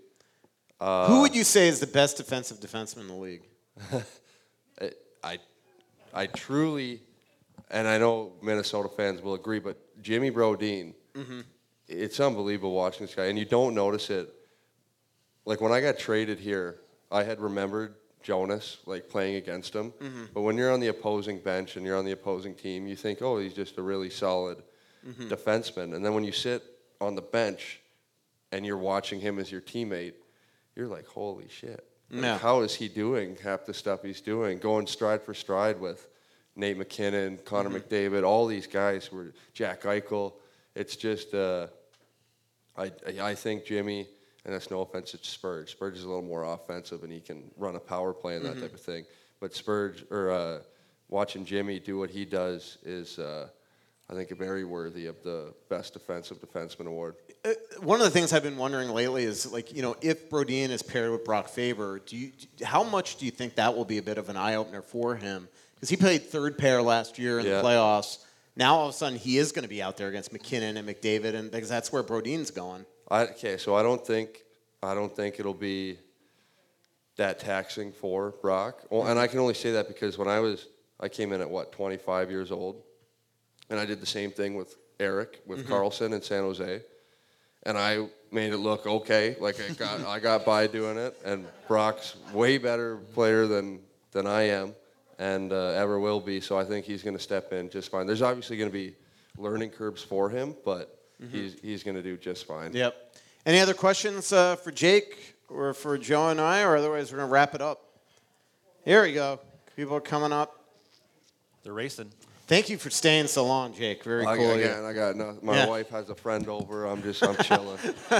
Uh, Who would you say is the best defensive defenseman in the league? I, I, I truly, and I know Minnesota fans will agree, but Jimmy Brodin, Mhm. it's unbelievable watching this guy, and you don't notice it. Like when I got traded here, I had remembered Jonas, like playing against him. Mhm. But when you're on the opposing bench and you're on the opposing team, you think, oh, he's just a really solid Mhm. defenseman. And then when you sit on the bench and you're watching him as your teammate, you're like, holy shit. Like. How is he doing half the stuff he's doing? Going stride for stride with Nate MacKinnon, Connor Mhm. McDavid, all these guys were Jack Eichel. It's just, uh, I, I think Jimmy, and that's no offense to Spurge. Spurge is a little more offensive and he can run a power play and that Mhm. type of thing. But Spurge, or uh, watching Jimmy do what he does is, uh, I think, very worthy of the best defensive defenseman award. Uh, one of the things I've been wondering lately is like you know if Brodin is paired with Brock Faber, do you do- how much do you think that will be a bit of an eye opener for him? Because he played third pair last year in Yeah. the playoffs. Now all of a sudden he is going to be out there against MacKinnon and McDavid, and because that's where Brodin's going. I, okay, so I don't think I don't think it'll be that taxing for Brock. Well, and I can only say that because when I was I came in at what 25 years old, and I did the same thing with Erik with Mhm. Karlsson in San Jose, and I made it look okay. Like I got I got by doing it, and Brock's way better player than than I am, and uh, ever will be. So I think he's going to step in just fine. There's obviously going to be learning curves for him, but Mhm. he's he's going to do just fine. Yep. Any other questions uh, for Jake or for Joe and I, or otherwise we're going to wrap it up. Here we go. People are coming up. They're racing. Thank you for staying so long, Jake. Very I, cool. Again, I got no, my Yeah. wife has a friend over. I'm just I'm chilling.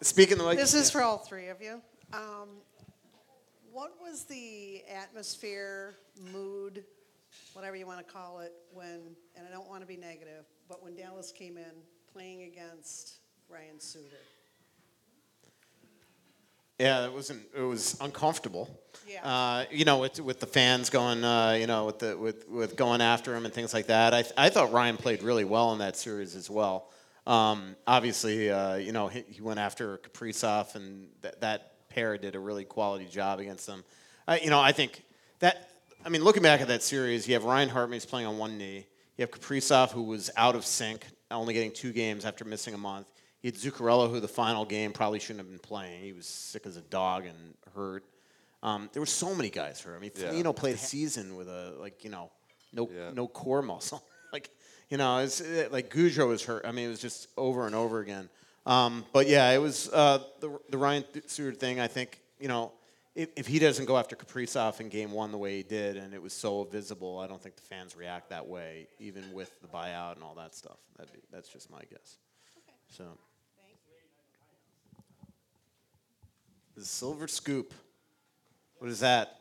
Speaking the mic. This is for all three of you. Um, what was the atmosphere, mood, whatever you want to call it, when, and I don't want to be negative, but when Dallas came in playing against Ryan Suter? Yeah, it wasn't. It was uncomfortable. Yeah. Uh, you know, with with the fans going, uh, you know, with the with with going after him and things like that. I I thought Ryan played really well in that series as well. Um, obviously, uh, you know, he, he went after Kaprizov, and that that pair did a really quality job against them. I, you know, I think that. I mean, looking back at that series, you have Ryan Hartman's playing on one knee. You have Kaprizov, who was out of sync, only getting two games after missing a month. You had Zuccarello, who the final game probably shouldn't have been playing. He was sick as a dog and hurt. Um, there were so many guys hurt. I mean, Yeah. Foligno played a season with a like you know, no no core muscle. like you know, it's uh, like Gaudreau was hurt. I mean, it was just over and over again. Um, but yeah, it was uh, the the Ryan Suter thing. I think you know, if, if he doesn't go after Kaprizov in Game One the way he did, and it was so visible, I don't think the fans react that way, even with the buyout and all that stuff. That'd be, that's just my guess. So. The Silver Scoop. What is that?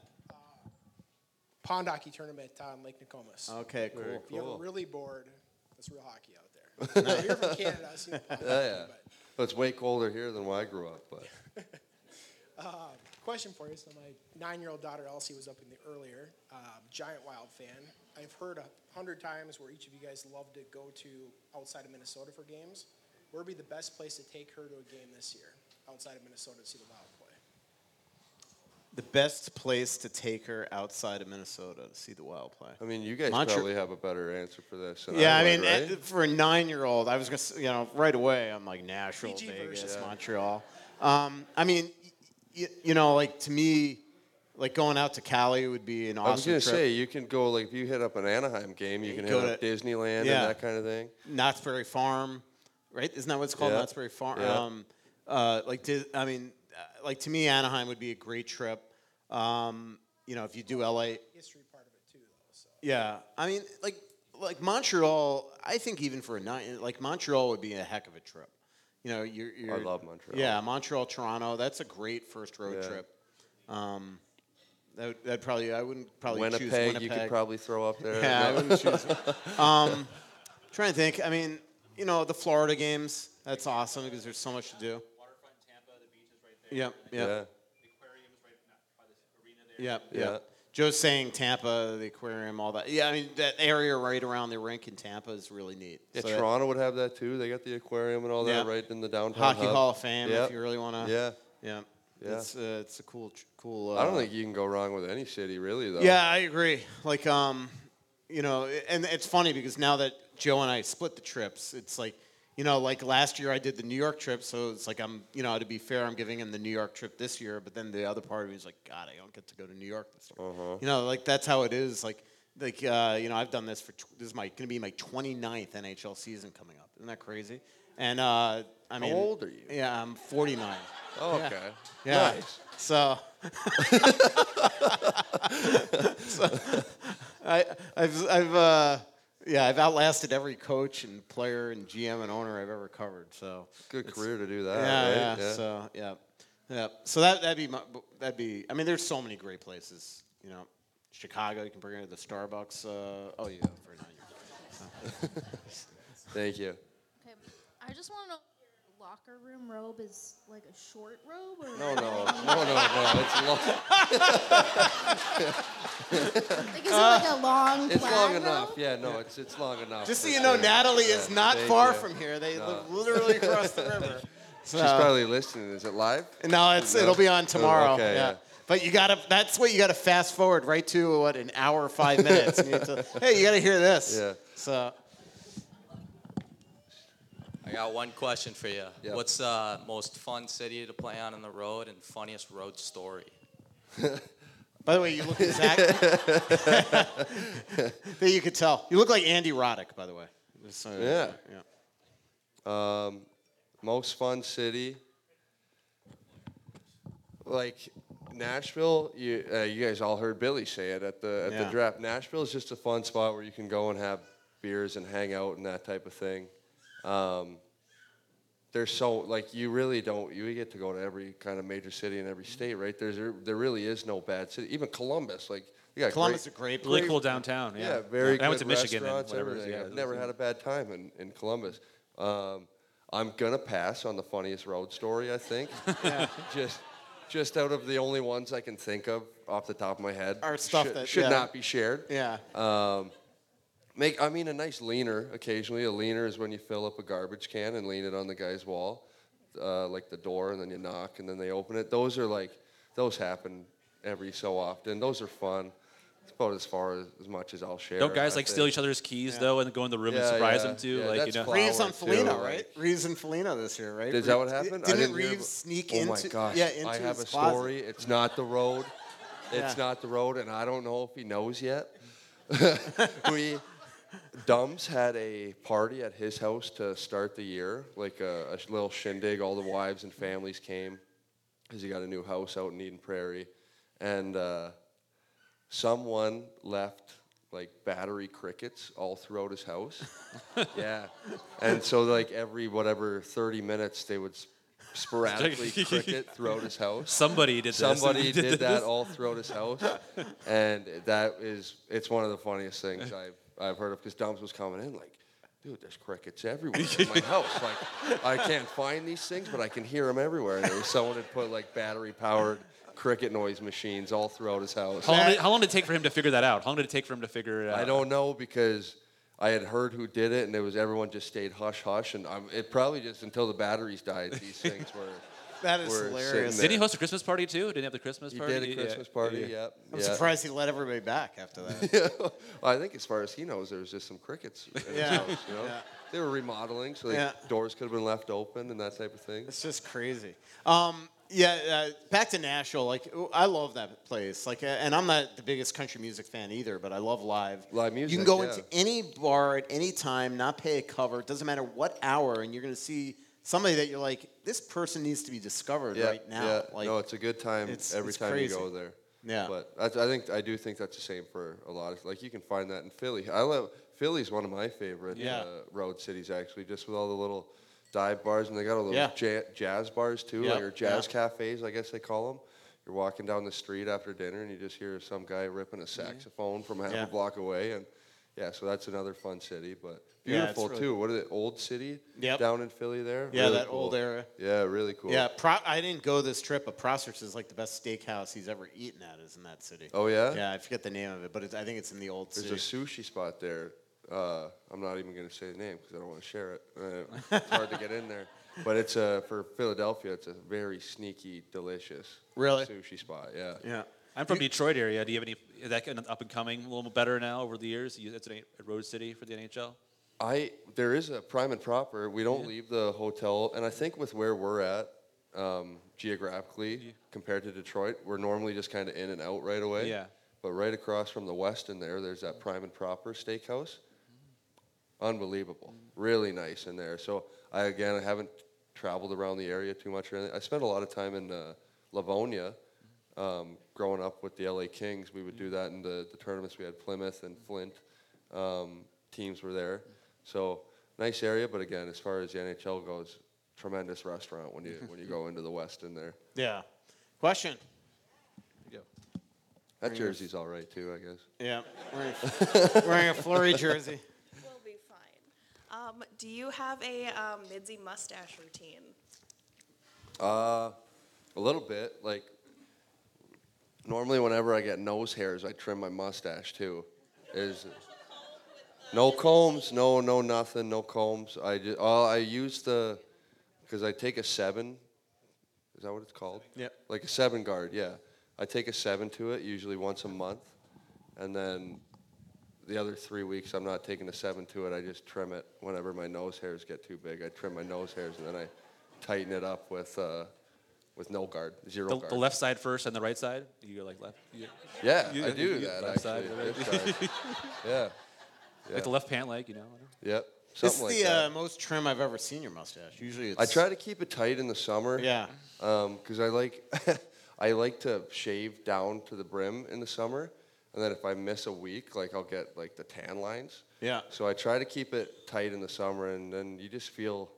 Pond hockey tournament on Lake Nokomis. Okay, Very cool. If you're really bored, that's real hockey out there. If you're from Canada, so you know pond yeah, hockey, yeah. But it's way colder here than where I grew up. But Uh, question for you. So my nine-year-old daughter Elsie was up in the earlier. Um, giant Wild fan. I've heard a hundred times where each of you guys love to go to outside of Minnesota for games. Where would be the best place to take her to a game this year outside of Minnesota to see the Wild play? The best place to take her outside of Minnesota to see the Wild play. I mean, you guys Montre- probably have a better answer for this. Than Yeah, I would, mean, right? uh, for a nine-year-old, I was gonna, s- you know, right away, I'm like Nashville, PG Vegas, version. Yeah. Montreal. Um, I mean, y- you know, like to me, like going out to Cali would be an awesome. I was gonna trip. say you can go like if you hit up an Anaheim game, you can Go hit up Disneyland yeah. and that kind of thing. Knott's Berry Farm, right? Isn't that what it's called? Yeah. Knott's Berry Farm. Yeah. Um, uh, like, Dis- I mean, uh, like to me, Anaheim would be a great trip. Um, you know, if you do LA, History part of it too, though. So. yeah. I mean, like, like Montreal. I think even for a night, like Montreal would be a heck of a trip. You know, you're. you're I love Montreal. Yeah, Montreal, Toronto. That's a great first road Yeah. trip. Um, that that probably I wouldn't probably choose Winnipeg, Winnipeg. you could probably throw up there. Yeah, I wouldn't choose. um, trying to think. I mean, you know, the Florida games. That's awesome because there's so much to do. Waterfront Tampa, the beach is right there. Yep. Yep. Yeah. The aquarium's right by this arena there. Yep. Yep. Yeah. Joe's saying Tampa, the aquarium, all that. Yeah, I mean that area right around the rink in Tampa is really neat. Yeah, So that- Toronto would have that too. They got the aquarium and all that Yeah. right in the downtown. Hockey hub. Hall of Fame, Yep. if you really want to. Yeah. Yeah. Yeah. It's uh, it's a cool cool. Uh, I don't think you can go wrong with any city, really, though. Yeah, I agree. Like, um, you know, and it's funny because now that Joe and I split the trips, it's like, you know, like last year I did the New York trip, so it's like I'm, you know, to be fair, I'm giving him the New York trip this year. But then the other part of me is like, God, I don't get to go to New York this year. Uh-huh. You know, like that's how it is. Like, like uh, you know, I've done this for tw- this is my going to be my 29th NHL season coming up. Isn't that crazy? And uh, I mean, how old are you? Yeah, I'm 49. Oh, Yeah. okay. Yeah. Nice. So. so I, I've, I've, uh, yeah, I've outlasted every coach and player and GM and owner I've ever covered. So Good career to do that, Yeah, right? yeah. Yeah. So yeah, yeah. So that that'd be my, that'd be. I mean, there's so many great places. You know, Chicago. You can bring her to the Starbucks. Uh, oh yeah, for nine years. Thank you. Okay, I just want to know if your locker room robe is like a short robe or No, no, no, no, no. It's long. Like, is it like a long It's plaid long robe? enough. Yeah, no, it's it's long enough. Just so for you know, sure. Natalie is Yeah, not thank far you. from here. They No. live literally across the river. She's So- probably listening. Is it live? No, it's No? it'll be on Oh, tomorrow. okay, yeah. yeah. But you gotta. That's what you gotta fast forward right to what an hour five minutes. You have to, hey, you gotta hear this. Yeah. So I got one question for you. Yeah. What's the most fun city to play on on the road and funniest road story? By the way, you look exactly. that you could tell. You look like Andy Roddick, by the way. Yeah. yeah. Um, most fun city. Like Nashville, you uh, you guys all heard Billy say it at the at Yeah. the draft. Nashville is just a fun spot where you can go and have beers and hang out and that type of thing. Um, there's so like you really don't you get to go to every kind of major city in every state, right? There's there really is no bad city. Even Columbus, like you got Columbus is a great Really place. cool downtown. Yeah. yeah, very I good went to Michigan and whatever. Yeah, I've never had a bad time in, in Columbus. Um, I'm gonna pass on the funniest road story. I think. just just out of the only ones I can think of off the top of my head. Are stuff should, that- should yeah. not be shared. Yeah. Um, make I mean a nice leaner occasionally. A leaner is when you fill up a garbage can and lean it on the guy's wall, uh, like the door, and then you knock and then they open it. Those are like those happen every so often. Those are fun. It's about as far as, as much as I'll share. Don't guys I like steal each other's keys Yeah. though and go in the room and surprise yeah. them too? Yeah, like that's you know. Reaves on Flower, too, Foligno, like- right? Reaves and Foligno this year, right? Is that what happened? Didn't, didn't Reaves about- sneak oh into? my gosh! Yeah, into I have his a closet? story. It's not the road. It's Yeah. not the road, and I don't know if he knows yet. we Dums had a party at his house to start the year, like a, a little shindig. All the wives and families came because he got a new house out in Eden Prairie, and uh, someone left like battery crickets all throughout his house. yeah, and so like every whatever thirty minutes they would sporadically cricket throughout his house. Somebody did. Somebody Did did, that all throughout his house, and that is it's one of the funniest things I've I've heard of because Dums was coming in like. Dude, there's crickets everywhere in my house. Like, I can't find these things, but I can hear them everywhere. And there was someone had put like battery-powered cricket noise machines all throughout his house. How long, did, how long did it take for him to figure that out? How long did it take for him to figure it out? I don't know because I had heard who did it, and it was everyone just stayed hush hush, and I'm, it probably just until the batteries died. These things were. That is were hilarious. sitting Did he there. host a Christmas party too? Did he have the Christmas He party? did a Yeah, Christmas yeah, party. yeah. Yep. I'm yeah. surprised he let everybody back after that. yeah. Well, I think as far as he knows, there was just some crickets in his Yeah. house. You know, Yeah. they were remodeling, so the Yeah. doors could have been left open and that type of thing. It's just crazy. Um, yeah, uh, back to Nashville. Like, I love that place. Like, uh, and I'm not the biggest country music fan either, but I love live. Live music. You can go yeah. into any bar at any time, not pay a cover. It doesn't matter what hour, and you're going to see somebody that you're like, this person needs to be discovered yeah, right now. Yeah. Like, no, it's a good time it's- every it's time crazy. you go there. Yeah. But I, I think I do think that's the same for a lot of like you can find that in Philly. I love Philly's one of my favorite Yeah. uh, road cities actually, just with all the little dive bars and they got all ja- jazz bars too, Yep, like or jazz cafes, I guess they call them. You're walking down the street after dinner and you just hear some guy ripping a saxophone from half a block away, and yeah, so that's another fun city, but Yeah, it's beautiful really too. What is it, Old City? Yep. Down in Philly there. Yeah, that old cool. era. Yeah, really cool. Yeah, Pro- I didn't go this trip, but Prosser's is like the best steakhouse he's ever eaten at is in that city. Oh yeah. Yeah, I forget the name of it, but it's, I think it's in the old city. There's city. a sushi spot there. Uh, I'm not even going to say the name because I don't want to share it. Uh, it's hard to get in there. But it's uh, for Philadelphia. It's a very sneaky, delicious Really? sushi spot. Yeah. yeah. I'm from Detroit area. Do you have any? Is that kind of up and coming a little better now over the years? You- It's a road city for the NHL. I there is a prime and proper. We don't leave the hotel, and I think with where we're at um, geographically compared to Detroit, we're normally just kind of in and out right away. Yeah. But right across from the Westin there, there's that prime and proper steakhouse. Unbelievable, really nice in there. So I again I haven't traveled around the area too much. Or anything. I spent a lot of time in uh, Livonia. Um, growing up with the LA Kings, we would do that in the, the tournaments. We had Plymouth and Flint um, teams were there. So nice area, but again, as far as the NHL goes, tremendous restaurant when you when you go into the West in there. Yeah. Question. Yeah, That Wearing a- jersey's all right too, I guess. Yeah. Wearing, wearing a Fleury jersey. We'll be fine. Um, do you have a um, Midzi mustache routine? Uh, a little bit. Like normally, whenever I get nose hairs, I trim my mustache too. Is no combs, no no nothing, no combs. I just, oh, I use the because I take a seven. Is that what it's called? Yeah. Like a seven guard, yeah. I take a seven to it usually once a month, and then the other three weeks I'm not taking a seven to it. I just trim it whenever my nose hairs get too big. I trim my nose hairs and then I tighten it up with uh, with no guard, zero The, guard. the left side first and the right side. You go like left. you- Yeah, you- I do you- that, left side, actually, right? side. Yeah. Yeah. Like the left pant leg, you know. Yep. This Something is like the that. uh, most trim I've ever seen your mustache. Usually it's. I try to keep it tight in the summer. Yeah. Because I like I like to shave down to the brim in the summer, and then if I miss a week, like I'll get like the tan lines. Yeah. So I try to keep it tight in the summer, and then you just feel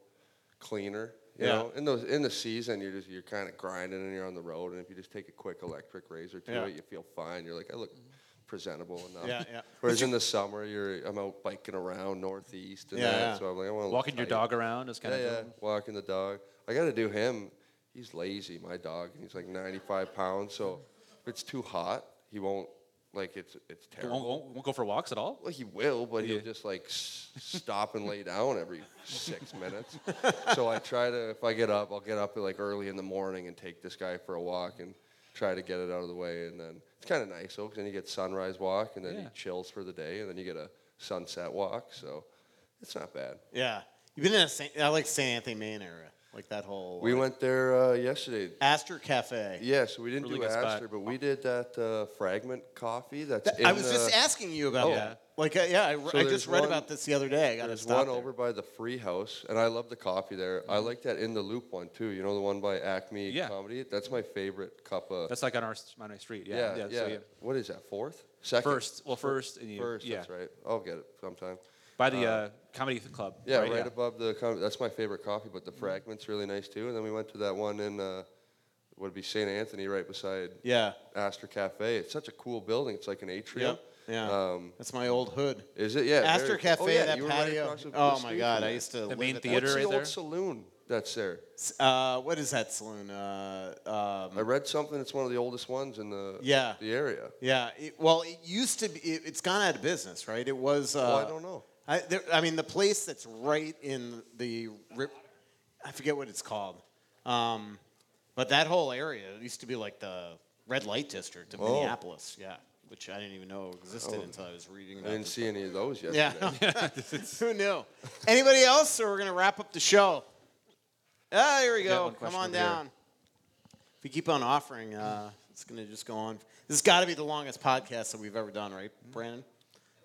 cleaner. You Yeah. know, in those in the season, you're just you're kind of grinding and you're on the road, and if you just take a quick electric razor to Yeah. it, you feel fine. You're like, I look presentable enough. Yeah, yeah. Whereas in the summer, you're I'm out biking around northeast and Yeah, that, yeah. so I'm like, I want Walking your dog around is kinda yeah, yeah, walking the dog. I got to do him. He's lazy, my dog. and He's like 95 pounds, so if it's too hot, he won't. Like it's it's terrible. won't, won't, won't go for walks at all. Well, he will, but Yeah. he'll just like s- stop and lay down every six minutes. So I try to, if I get up, I'll get up at like early in the morning and take this guy for a walk and try to get it out of the way. And then it's kind of nice, though, because then you get sunrise walk and then he chills for the day, and then you get a sunset walk. So it's not bad. Yeah. You've been in a Saint, I like St. Anthony, Main area. Uh, Like that whole. We went there uh, yesterday. Astor Cafe. Yeah, so we didn't Really do good spot. Astor, but we did that uh, Fragment Coffee. That's Th- I in was just asking you about Oh. that. Like, uh, yeah, I, So I there's just read one- about this the other day. I got to There's stop one there. over by the Free House, and I love the coffee there. I like that in the Loop one too. You know the one by Acme Yeah. Comedy. That's my favorite cup of. That's like on our on our street. Yeah, yeah. So, yeah. What is that? Fourth, second, First. Well, first, and you- first. yeah. That's right. I'll get it sometime. By the uh, comedy club. Yeah, right, right, yeah. above the. Com- that's my favorite coffee, but the Fragment's really nice too. And then we went to that one in. Uh, would be St. Anthony right beside Yeah. Astor Cafe. It's such a cool building. It's like an atrium. Yep. Yeah. Um, That's my old hood. Is it? Yeah. Astor Cafe, oh, yeah, that right patio. the- the oh my God, I used to The main at theater What's right the there? old saloon that's there? Uh, what is that saloon? Uh, um, I read something. It's one of the oldest ones in the Yeah. the area. Yeah. It, well, it used to be. It, it's gone out of business, right? It was. Uh, I don't know. I, there, I mean, the place that's right in the. rip- I forget what it's called. Um, but that whole area used to be like the red light district of Oh. Minneapolis. Yeah. Which I didn't even know existed Oh. until I was reading I didn't this see any of those Yeah. Who knew? Anybody else? Or we're gonna wrap up the show. Ah, here we go. Come on over here. down. If we keep on offering, uh, it's gonna just go on. This has got to be the longest podcast that we've ever done, right, Brandon?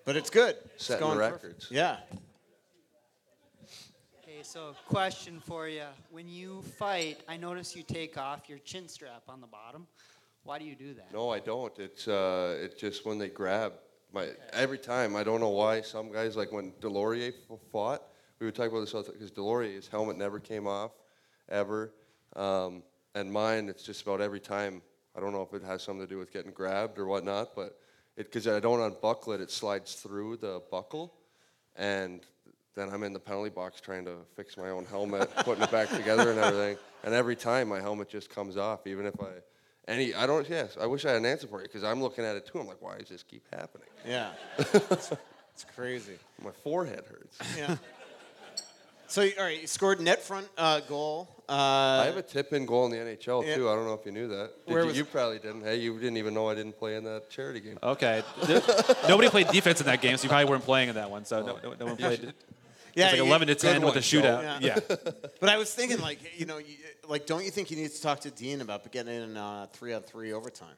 But it's good. It's Setting going records. perfect. Yeah. Okay, so question for you. When you fight, I notice you take off your chin strap on the bottom. Why do you do that? No, I don't. It's uh, it's just when they grab my every time. I don't know why. Some guys like when Deslauriers fought. We would talk about this because Deslauriers, his helmet never came off, ever. Um, and mine, it's just about every time. I don't know if it has something to do with getting grabbed or whatnot, but it because I don't unbuckle it, it slides through the buckle, and then I'm in the penalty box trying to fix my own helmet, putting it back together and everything. And every time my helmet just comes off, even if I any I don't yes, I wish I had an answer for you because I'm looking at it too. I'm like, why does this keep happening? Yeah. it's crazy. My forehead hurts. Yeah. So, all right, you scored net front uh, goal. Uh, I have a tip in goal in the NHL Yeah. too. I don't know if you knew that. Did Where you, was- you probably didn't. Hey, you didn't even know I didn't play in that charity game. Okay. Nobody played defense in that game, so you probably weren't playing in that one. So no, no, no one played. should- Yeah, it's like 11 to 10 with one, a shootout. Joe. Yeah. but I was thinking, like, you know, you, like, don't you think you need to talk to Dean about getting in uh, three on three overtime?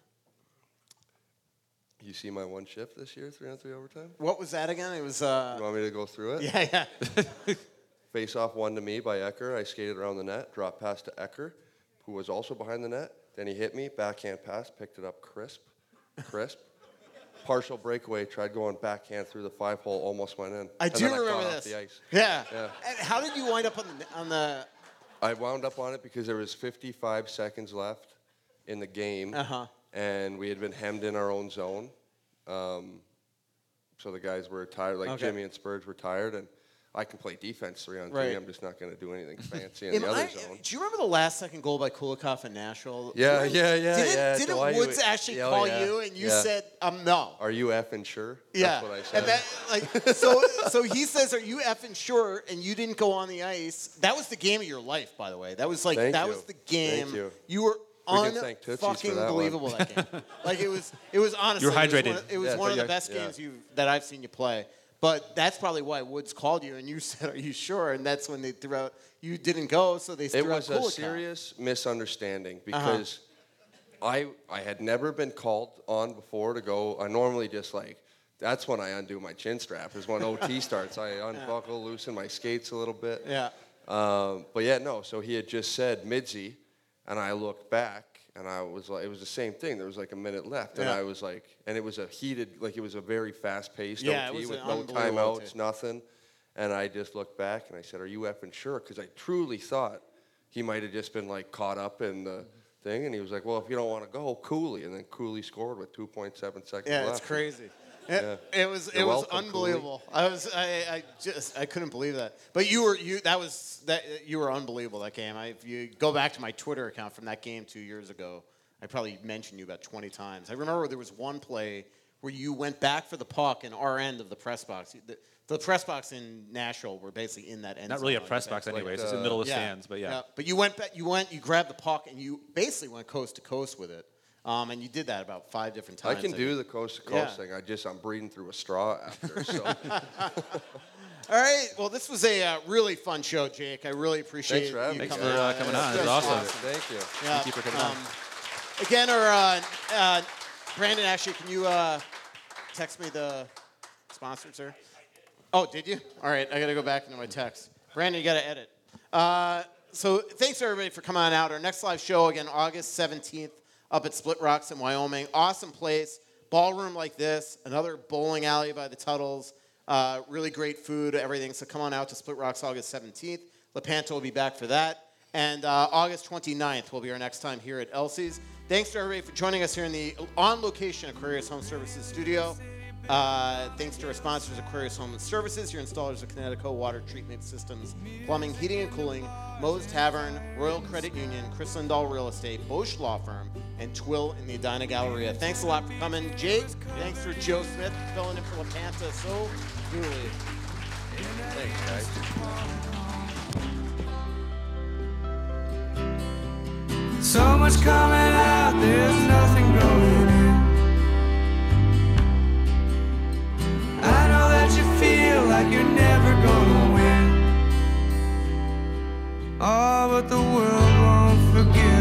You see my one shift this year, three on three overtime? What was that again? It was. Uh, You want me to go through it? Yeah, yeah. Face off one to me by Ecker. I skated around the net, dropped pass to Ecker, who was also behind the net. Then he hit me, backhand pass, picked it up crisp, crisp. Partial breakaway, tried going backhand through the five hole, almost went in. I And do then remember caught this. Off the ice. Yeah. Yeah. And how did you wind up on the on the? I wound up on it because there was 55 seconds left in the game, Uh-huh. and we had been hemmed in our own zone. Um, so the guys were tired, like Okay. Jimmy and Spurge were tired, and I can play defense three on Right. three. I'm just not going to do anything fancy in Am the other I- zone. Do you remember the last second goal by Kulikov in Nashville? Yeah, Didn't- yeah, yeah, Didn't, yeah. didn't Why you- Woods actually yeah, oh, call yeah, you and you yeah. said, um, no? Are you effing sure? Yeah. That's what I said. And that, like, so, so he says, "Are you effing sure?" And you didn't go on the ice. That was the game of your life, by the way. That was like Thank that you. was the game. Thank you. were We can thank Tootsies for unfucking that one. believable that game. like it was, it was honestly. You're It was hydrated. one of, it was Yeah, one of the best yeah. games you that I've seen you play. But that's probably why Woods called you, and you said, "Are you sure?" And that's when they threw out. You didn't go, so they said It threw was out a serious misunderstanding Uh-huh. because I I had never been called on before to go. I normally just like that's when I undo my chin strap is when OT starts. I unbuckle, loosen my skates a little bit. Yeah. Um, but yeah, no. So he had just said Midzi, and I looked back, and I was like, it was the same thing. There was like a minute left, and Yeah. I was like, and it was a heated, like it was a very fast-paced Yeah, it OT was with an no unbelievable timeouts, OT. nothing. And I just looked back and I said, "Are you effing sure?" Because I truly thought he might have just been like caught up in the thing, and he was like, "Well, if you don't want to go, Cooley," and then Cooley scored with 2.7 seconds Yeah, left. it's crazy. Yeah. It, it was You're it was welcome, Cooley. unbelievable. I was I, I just I couldn't believe that. But you were you that was that you were unbelievable that game. I, if you go back to my Twitter account from that game two years ago, I probably mentioned you about twenty times. I remember there was one play where you went back for the puck in our end of the press box. The, the press box in Nashville were basically in that end. Not really zone a press the box back. anyway. It's in the middle of the stands, but yeah. But you went back, you went you grabbed the puck and you basically went coast to coast with it. Um, and you did that about five different times. I times. can do think. the coast to coast Yeah. thing. I just I'm breathing through a straw after. So All right. Well, this was a uh, really fun show, Jake. I really appreciate Thanks for having you Thanks coming for uh, out. coming on. It was That's awesome. thank you. Yeah. Thank you for coming on. um, Again, or uh, uh, Brandon, actually, can you uh, text me the sponsor, sir? Oh, did you? All right, I got to go back into my text. Brandon, you got to edit. Uh, so thanks everybody for coming on out. Our next live show again, August 17th, up at Split Rocks in Wyoming. Awesome place, ballroom like this, another bowling alley by the Tuttles. Uh, really great food, everything. So come on out to Split Rocks August 17th. Lepanto will be back for that. And uh, August 29th will be our next time here at Elsie's. Thanks to everybody for joining us here in the on location Aquarius Home Services studio. Uh, thanks to our sponsors, Aquarius Home and Services, your installers of Kinetico Water Treatment Systems, Plumbing, Heating and Cooling, Moe's Tavern, Royal Credit Union, Kris Lindahl Real Estate, Bosch Law Firm, and Twill in the Edina Galleria. Thanks a lot for coming, Jake. Thanks for Joe Smith filling in for LaPanta so duly. thanks, guys. So much coming out, there's nothing going like you're never gonna win. Oh, but the world won't forgive